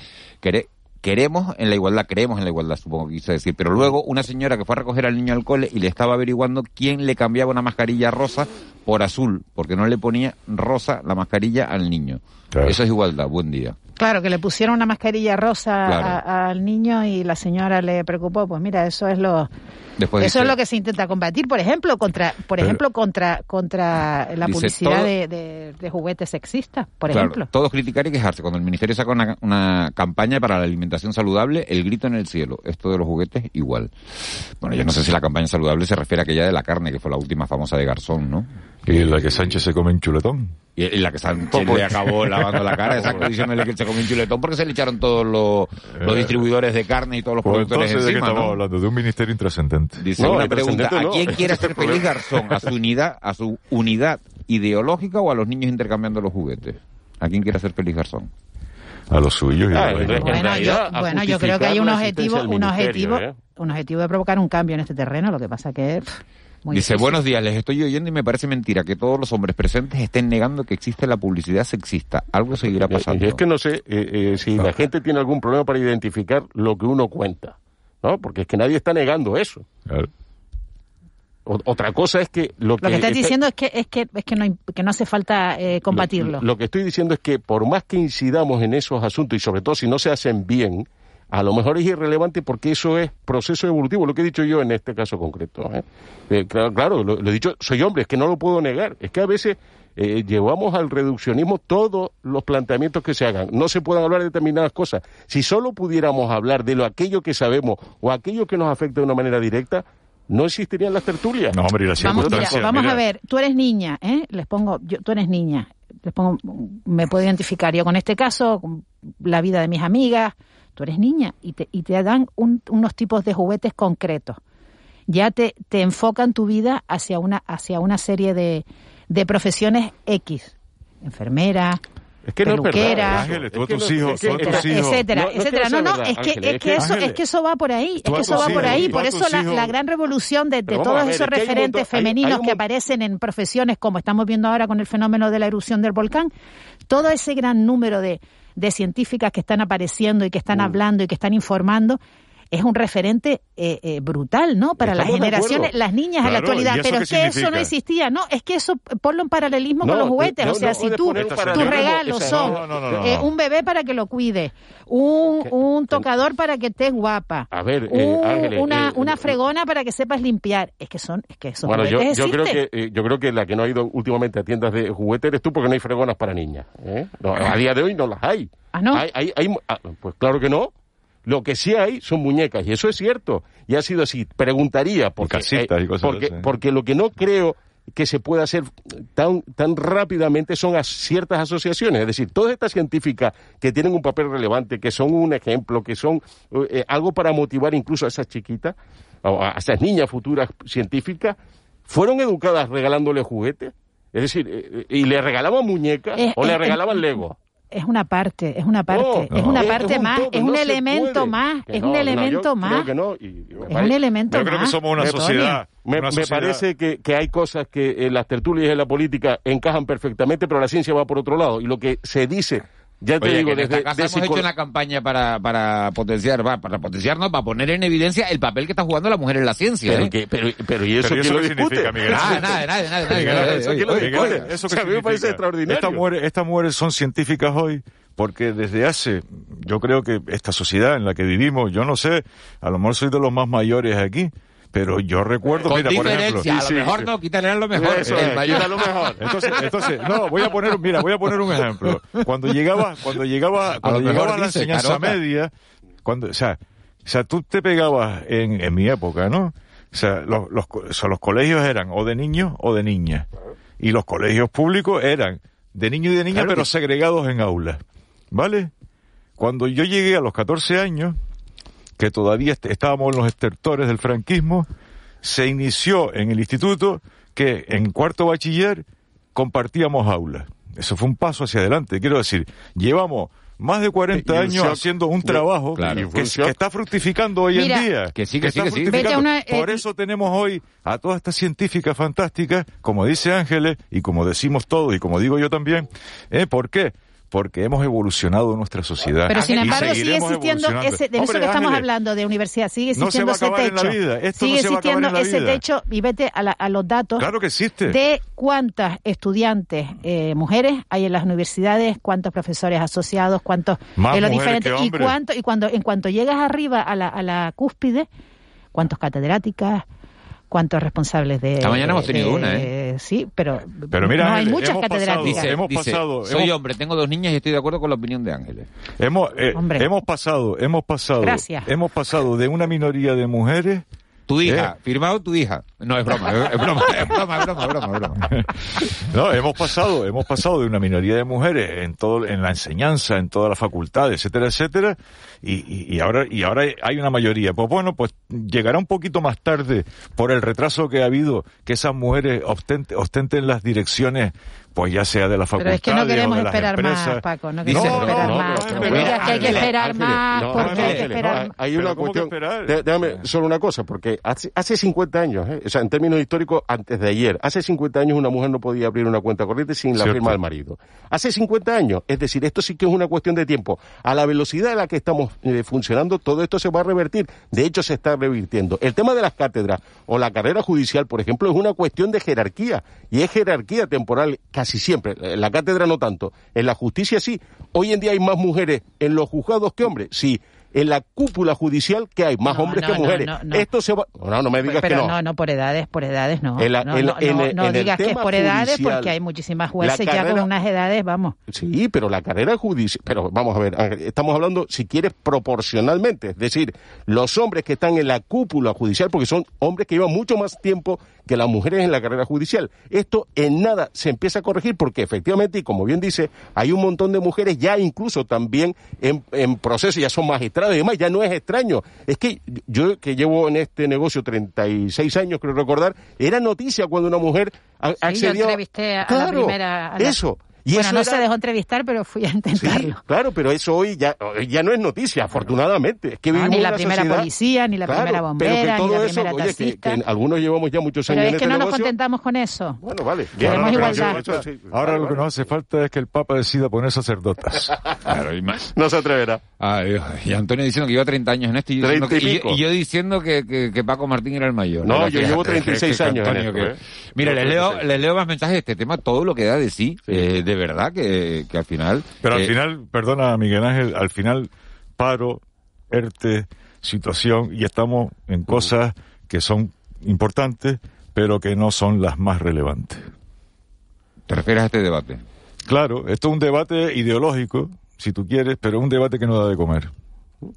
Speaker 1: quere- queremos en la igualdad, creemos en la igualdad, supongo que quise decir. Pero luego una señora que fue a recoger al niño al cole y le estaba averiguando quién le cambiaba una mascarilla rosa por azul, porque no le ponía rosa la mascarilla al niño. Eso es igualdad. Buen día.
Speaker 17: Claro, que le pusieron una mascarilla rosa
Speaker 1: Claro.
Speaker 17: a- al niño y la señora le preocupó. Pues mira, eso es lo
Speaker 1: Después
Speaker 17: eso
Speaker 1: dice-
Speaker 17: es lo que se intenta combatir, por ejemplo, contra por
Speaker 1: Pero-
Speaker 17: ejemplo contra contra la publicidad
Speaker 1: todo-
Speaker 17: de, de- de juguetes sexistas, por
Speaker 1: Claro,
Speaker 17: ejemplo.
Speaker 1: Todos criticar y quejarse. Cuando el ministerio saca una, una campaña para la alimentación saludable, el grito en el cielo. Esto de los juguetes, igual. Bueno, yo no sé si la campaña saludable se refiere a aquella de la carne, que fue la última famosa de Garzón, ¿no?
Speaker 22: Y la que Sánchez se come en chuletón.
Speaker 1: Y, y la que Sánchez le acabó lavando la cara, [LAUGHS] exacto, diciéndole que se comió un chuletón porque se le echaron todos los, los distribuidores de carne y todos los
Speaker 22: Pues
Speaker 1: productores
Speaker 22: entonces, ¿de qué
Speaker 1: encima,
Speaker 22: estamos
Speaker 1: ¿no?
Speaker 22: hablando? De un ministerio intrascendente.
Speaker 1: Dice una pregunta, ¿a quién quiere hacer feliz Garzón? ¿A su unidad, a su unidad ideológica o a los niños intercambiando los juguetes? ¿A quién quiere hacer feliz Garzón?
Speaker 22: A los suyos. y
Speaker 21: Ah,
Speaker 22: a los-
Speaker 21: en
Speaker 17: Bueno, yo,
Speaker 21: realidad, a
Speaker 17: bueno, yo creo que hay un objetivo, un objetivo,
Speaker 21: ¿eh?
Speaker 17: un objetivo de provocar un cambio en este terreno. Lo que pasa que pff, muy
Speaker 1: Dice,
Speaker 17: difícil.
Speaker 1: buenos días, les estoy oyendo y me parece mentira que todos los hombres presentes estén negando que existe la publicidad sexista. Algo seguirá pasando.
Speaker 21: Y es que no sé eh, eh, si la gente tiene algún problema para identificar lo que uno cuenta, ¿no? Porque es que nadie está negando eso. O- otra cosa es que lo que,
Speaker 17: Lo que estás
Speaker 21: está-
Speaker 17: diciendo es que es que es que no hay- que no hace falta eh, combatirlo.
Speaker 21: Lo, lo que estoy diciendo es que por más que incidamos en esos asuntos y sobre todo si no se hacen bien, a lo mejor es irrelevante porque eso es proceso evolutivo, lo que he dicho yo en este caso concreto. ¿eh? Eh, claro, claro, lo, lo he dicho, soy hombre, es que no lo puedo negar. Es que a veces eh, llevamos al reduccionismo todos los planteamientos que se hagan. No se pueden hablar de determinadas cosas. Si solo pudiéramos hablar de lo aquello que sabemos o aquello que nos afecta de una manera directa, no existirían las tertulias.
Speaker 22: No, hombre, y las
Speaker 17: Vamos, mira, vamos
Speaker 22: mira,
Speaker 17: a ver, tú eres niña, ¿eh? Les pongo, yo, tú eres niña, les pongo, me puedo identificar yo con este caso, con la vida de mis amigas, tú eres niña y te, y te dan un- unos tipos de juguetes concretos. Ya te, te enfocan tu vida hacia una, hacia una serie de, de profesiones X. Enfermera,
Speaker 21: Es que no es verdad.
Speaker 17: peluquera,
Speaker 21: no- es
Speaker 22: tus hijos.
Speaker 17: etcétera, etcétera.
Speaker 21: no
Speaker 17: No, es que,
Speaker 21: Ángeles,
Speaker 17: es que eso,
Speaker 22: Ángeles,
Speaker 17: es que eso va por ahí, es que eso va por ahí, por eso la, gran revolución de, todos
Speaker 21: ver,
Speaker 17: esos
Speaker 21: es
Speaker 17: referentes
Speaker 21: montón- hay- hay
Speaker 17: femeninos que aparecen en profesiones como estamos viendo ahora con el fenómeno de la erupción del volcán, todo ese gran número de, de científicas que están apareciendo y que
Speaker 21: Mm.
Speaker 17: están hablando y que están informando, es un referente eh, eh, brutal, ¿no? Para las
Speaker 21: Estamos
Speaker 17: generaciones, las niñas en la
Speaker 22: Claro,
Speaker 17: actualidad.
Speaker 22: ¿y eso
Speaker 17: Pero es que eso no existía, ¿no? Es que eso ponlo en paralelismo
Speaker 21: No,
Speaker 17: con los juguetes.
Speaker 21: no,
Speaker 17: o sea,
Speaker 21: no
Speaker 17: si tú, tus regalos son eh, un bebé para que lo cuide, un, un tocador para que estés guapa,
Speaker 21: A ver, eh,
Speaker 17: un-
Speaker 21: Ángeles,
Speaker 17: una,
Speaker 21: eh,
Speaker 17: una
Speaker 21: eh,
Speaker 17: fregona para que sepas limpiar. Es que son, es que esos
Speaker 21: Bueno, yo,
Speaker 17: juguetes
Speaker 21: yo creo que eh, yo creo que la que no ha ido últimamente a tiendas de juguetes eres tú porque no hay fregonas para niñas. ¿eh? A día de hoy no las hay.
Speaker 17: Ah, ¿no?
Speaker 21: Hay, hay- hay- ah, pues claro que no. Lo que sí hay son muñecas y eso es cierto. Y ha sido así. Preguntaría porque
Speaker 22: casitas y cosas
Speaker 21: porque,
Speaker 22: así.
Speaker 21: porque lo que no creo que se pueda hacer tan tan rápidamente son a ciertas asociaciones, es decir, todas estas científicas que tienen un papel relevante, que son un ejemplo, que son eh, algo para motivar incluso a esas chiquitas, o a esas niñas futuras científicas, fueron educadas regalándole juguetes. Es decir, eh, y le regalaban muñecas
Speaker 17: Eh,
Speaker 21: o le
Speaker 17: eh,
Speaker 21: regalaban
Speaker 17: eh,
Speaker 21: Lego.
Speaker 17: Es una parte, es una parte,
Speaker 21: No,
Speaker 17: es una parte
Speaker 21: es un
Speaker 17: más, es un
Speaker 21: no
Speaker 17: elemento más,
Speaker 21: Que
Speaker 17: es
Speaker 21: no,
Speaker 17: un
Speaker 21: no, yo
Speaker 17: elemento
Speaker 21: creo
Speaker 17: más.
Speaker 21: que no, y- y me
Speaker 17: Es un
Speaker 21: parece-
Speaker 17: elemento
Speaker 22: Yo creo que
Speaker 17: más.
Speaker 22: somos una
Speaker 21: me-
Speaker 22: sociedad.
Speaker 21: Me,
Speaker 22: una
Speaker 21: me
Speaker 22: sociedad-
Speaker 21: parece que, que hay cosas que en las tertulias y en la política encajan perfectamente, pero la ciencia va por otro lado. Y lo que se dice, ya te
Speaker 1: Oye,
Speaker 21: digo,
Speaker 1: que en
Speaker 21: desde
Speaker 1: esta casa
Speaker 21: de
Speaker 1: hemos hecho una campaña para, para potenciar, va, para potenciar, no, para poner en evidencia el papel que está jugando la mujer en la ciencia.
Speaker 21: Pero,
Speaker 1: ¿eh?
Speaker 21: que- pero, pero ¿y eso
Speaker 22: Pero ¿y
Speaker 21: quién
Speaker 22: eso
Speaker 21: lo
Speaker 22: qué significa, Miguel?
Speaker 1: Nada, nada, nada, nada, nada,
Speaker 21: Miguel,
Speaker 1: nada,
Speaker 21: ¿eso quién lo
Speaker 22: qué
Speaker 21: a mí me parece extraordinario.
Speaker 22: Estas mujeres, estas mujeres son científicas hoy porque desde hace, yo creo que esta sociedad en la que vivimos, yo no sé, a lo mejor soy de los más mayores aquí, pero yo recuerdo,
Speaker 1: Con
Speaker 22: mira, por ejemplo,
Speaker 1: a lo
Speaker 22: Sí,
Speaker 1: mejor
Speaker 22: sí.
Speaker 1: no, quítale lo mejor.
Speaker 21: Eso
Speaker 1: el
Speaker 21: es,
Speaker 1: mayor.
Speaker 21: quítalo mejor.
Speaker 22: Entonces, entonces, no, voy a poner, mira, voy a poner un ejemplo. Cuando llegaba, cuando llegaba, cuando
Speaker 1: mejor
Speaker 22: llegaba la
Speaker 1: dice,
Speaker 22: enseñanza
Speaker 1: carota.
Speaker 22: media, cuando, o sea, o sea, tú te pegabas en, en mi época, ¿no? O sea, los, los, o sea, los colegios eran o de niños o de niñas. Y los colegios públicos eran de niños y de niñas,
Speaker 21: Claro
Speaker 22: pero
Speaker 21: que-
Speaker 22: segregados en aulas. ¿Vale? Cuando yo llegué a los 14 años, que todavía est- estábamos en los estertores del franquismo, se inició en el instituto que en cuarto bachiller compartíamos aulas. Eso fue un paso hacia adelante. Quiero decir, llevamos más de 40
Speaker 21: Y un
Speaker 22: años
Speaker 21: shock.
Speaker 22: haciendo un trabajo
Speaker 1: Claro.
Speaker 22: Que, está fructificando hoy
Speaker 17: Mira,
Speaker 22: en día.
Speaker 1: que sí, que sí,
Speaker 22: está
Speaker 1: que sí.
Speaker 17: una- eh,
Speaker 22: Por eso tenemos hoy a todas estas científicas fantásticas, como dice Ángeles, y como decimos todos, y como digo yo también. ¿eh? ¿Por qué? Porque hemos evolucionado nuestra sociedad.
Speaker 17: Pero sin embargo sigue existiendo ese, de eso que estamos hablando de universidad, sigue existiendo ese techo. sigue
Speaker 22: no
Speaker 17: existiendo ese
Speaker 22: vida.
Speaker 17: techo y vete a, la- a los datos
Speaker 22: Claro que existe.
Speaker 17: de cuántas estudiantes eh, mujeres hay en las universidades, cuántos profesores asociados, cuántos
Speaker 22: Más
Speaker 17: de los diferentes y cuánto y cuando en cuanto llegas arriba a la, a la cúspide, cuántos catedráticas, cuántos responsables de
Speaker 1: Esta mañana hemos tenido
Speaker 17: de-
Speaker 1: una, ¿eh?
Speaker 17: Sí, pero,
Speaker 22: Pero mira,
Speaker 17: no hay
Speaker 22: Ángeles,
Speaker 17: muchas
Speaker 22: hemos pasado-
Speaker 17: catedráticas.
Speaker 1: Dice,
Speaker 22: Hemos
Speaker 1: dice,
Speaker 22: pasado-
Speaker 1: soy
Speaker 22: hemos-
Speaker 1: hombre, tengo dos niñas y estoy de acuerdo con la opinión de Ángeles.
Speaker 22: Hemos, eh,
Speaker 17: Hombre.
Speaker 22: hemos pasado, hemos pasado,
Speaker 17: Gracias.
Speaker 22: hemos pasado de una minoría de mujeres.
Speaker 1: Tu hija,
Speaker 22: Eh.
Speaker 1: firmado tu hija. No, es broma, es, es broma, es broma, es broma, es broma, es broma. [LAUGHS]
Speaker 22: No, hemos pasado, hemos pasado de una minoría de mujeres en todo, en la enseñanza, en todas las facultades, etcétera, etcétera, y, y, y ahora, y ahora hay una mayoría. Pues bueno, pues llegará un poquito más tarde por el retraso que ha habido que esas mujeres ostenten, ostenten las direcciones, pues ya sea de la facultad
Speaker 17: Pero es que no queremos
Speaker 22: de las
Speaker 17: esperar más. Paco, no queremos
Speaker 1: no,
Speaker 17: esperar
Speaker 1: no,
Speaker 17: más. No digas que hay que esperar más,
Speaker 21: no,
Speaker 17: porque hay que esperar
Speaker 21: hay una
Speaker 22: ¿cómo que
Speaker 21: cuestión. Déjame solo una cosa, porque hace, hace 50 años, ¿eh? o sea, en términos históricos, antes de ayer, hace 50 años una mujer no podía abrir una cuenta corriente sin la
Speaker 22: Cierto.
Speaker 21: firma del marido. Hace 50 años, es decir, esto sí que es una cuestión de tiempo. A la velocidad a la que estamos eh, funcionando, todo esto se va a revertir. De hecho, se está revirtiendo. El tema de las cátedras o la carrera judicial, por ejemplo, es una cuestión de jerarquía. Y es jerarquía temporal casi siempre. En la cátedra no tanto. En la justicia sí. Hoy en día hay más mujeres en los juzgados que hombres. Sí. En la cúpula judicial que hay más
Speaker 17: No,
Speaker 21: hombres
Speaker 17: no,
Speaker 21: que
Speaker 17: no,
Speaker 21: mujeres.
Speaker 17: no, no.
Speaker 21: Esto se va. No, no me digas
Speaker 17: pero
Speaker 21: que
Speaker 17: no. no, por edades, por edades no.
Speaker 21: En la-
Speaker 17: no,
Speaker 21: en
Speaker 17: no,
Speaker 21: en
Speaker 17: no, no digas que es por edades
Speaker 21: judicial,
Speaker 17: porque hay muchísimas jueces ya con unas edades, vamos.
Speaker 21: Sí, pero la carrera judicial, pero vamos a ver, estamos hablando, si quieres, proporcionalmente, es decir, los hombres que están en la cúpula judicial, porque son hombres que llevan mucho más tiempo que las mujeres en la carrera judicial. Esto en nada se empieza a corregir porque efectivamente, y como bien dice, hay un montón de mujeres ya incluso también en, en proceso, ya son magistrados Y demás, ya no es extraño. Es que yo que llevo en este negocio 36 años, creo recordar, era noticia cuando una mujer a-
Speaker 17: Sí, yo entrevisté a la primera... a la-
Speaker 21: eso. Y
Speaker 17: bueno,
Speaker 21: eso
Speaker 17: no
Speaker 21: era-
Speaker 17: se dejó entrevistar, pero fui a intentarlo.
Speaker 21: Claro, pero eso hoy ya, ya no es noticia, afortunadamente. Es que
Speaker 17: No, ni la primera
Speaker 21: sociedad-
Speaker 17: policía, ni la
Speaker 21: Claro,
Speaker 17: primera
Speaker 21: pero
Speaker 17: bombera, ni
Speaker 21: todo
Speaker 17: la
Speaker 21: eso,
Speaker 17: primera
Speaker 21: oye, que, que algunos llevamos ya muchos
Speaker 17: Pero
Speaker 21: años
Speaker 17: es
Speaker 21: en
Speaker 17: que
Speaker 21: este
Speaker 17: no nos
Speaker 21: negocio.
Speaker 17: contentamos con eso.
Speaker 21: Bueno, vale.
Speaker 17: Queremos
Speaker 21: No, no, pero
Speaker 17: igualdad.
Speaker 21: eso sí.
Speaker 22: Ahora lo que nos hace falta es que el Papa decida poner sacerdotas. [LAUGHS]
Speaker 1: Claro, y más.
Speaker 21: No se atreverá.
Speaker 1: Ah, Dios. y Antonio diciendo que lleva 30 años en esto y yo diciendo,
Speaker 21: 30
Speaker 1: que,
Speaker 21: y
Speaker 1: y yo-
Speaker 21: pico.
Speaker 1: y yo diciendo que, que- que Paco Martín era el mayor.
Speaker 21: No, yo llevo
Speaker 1: que-
Speaker 21: 36
Speaker 1: que
Speaker 21: años ¿eh?
Speaker 1: Mira, les leo,
Speaker 21: 36.
Speaker 1: les leo más mensajes de este tema, todo lo que da de sí, eh, de verdad que, que al final...
Speaker 22: Pero al
Speaker 1: eh,
Speaker 22: final, perdona Miguel Ángel, al final paro, ERTE, situación y estamos en cosas que son importantes, pero que no son las más relevantes.
Speaker 1: ¿Te refieres a este debate?
Speaker 22: Claro, esto es un debate ideológico, si tú quieres, pero es un debate que no da de comer.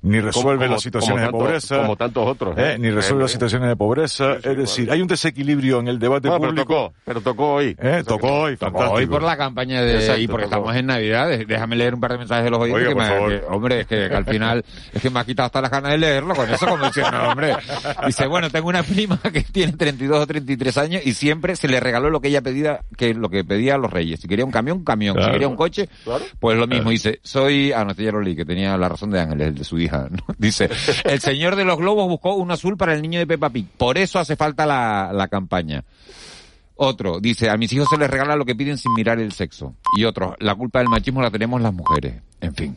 Speaker 22: Ni resuelve
Speaker 21: como-
Speaker 22: las situaciones
Speaker 21: como
Speaker 22: de
Speaker 21: tantos-
Speaker 22: pobreza.
Speaker 21: como tantos otros,
Speaker 22: ¿eh?
Speaker 21: ¿eh?
Speaker 22: Ni resuelve
Speaker 21: Eh,
Speaker 22: las situaciones de pobreza. es decir, hay un desequilibrio en el debate
Speaker 21: Bueno, pero
Speaker 22: público.
Speaker 21: tocó, pero tocó hoy.
Speaker 22: ¿eh? Tocó hoy,
Speaker 1: Tocó
Speaker 22: fantástico.
Speaker 1: hoy por la campaña de
Speaker 21: Exacto,
Speaker 1: y porque
Speaker 21: tocó.
Speaker 1: estamos en Navidad, de- déjame leer un par de mensajes de los oyentes
Speaker 22: Oiga,
Speaker 1: que
Speaker 22: por
Speaker 1: me-
Speaker 22: favor.
Speaker 1: que- hombre, es que, que al final es que me ha quitado hasta las ganas de leerlo con eso como no, hombre. Dice, bueno, tengo una prima que tiene 32 o 33 años y siempre se le regaló lo que ella pedía, que lo que pedía a los reyes. Si quería un camión, un camión.
Speaker 22: Claro.
Speaker 1: Si quería un coche,
Speaker 21: Claro.
Speaker 1: pues lo mismo. Dice, soy, ah, no, este ya lo leí, que tenía la razón de Ángeles, el de su hija. ¿no? [LAUGHS] Dice, el señor de los globos buscó un azul para el niño de Peppa Pig. Por eso hace falta la, la campaña. Otro, dice, a mis hijos se les regala lo que piden sin mirar el sexo. Y otro, la culpa del machismo la tenemos las mujeres. En fin.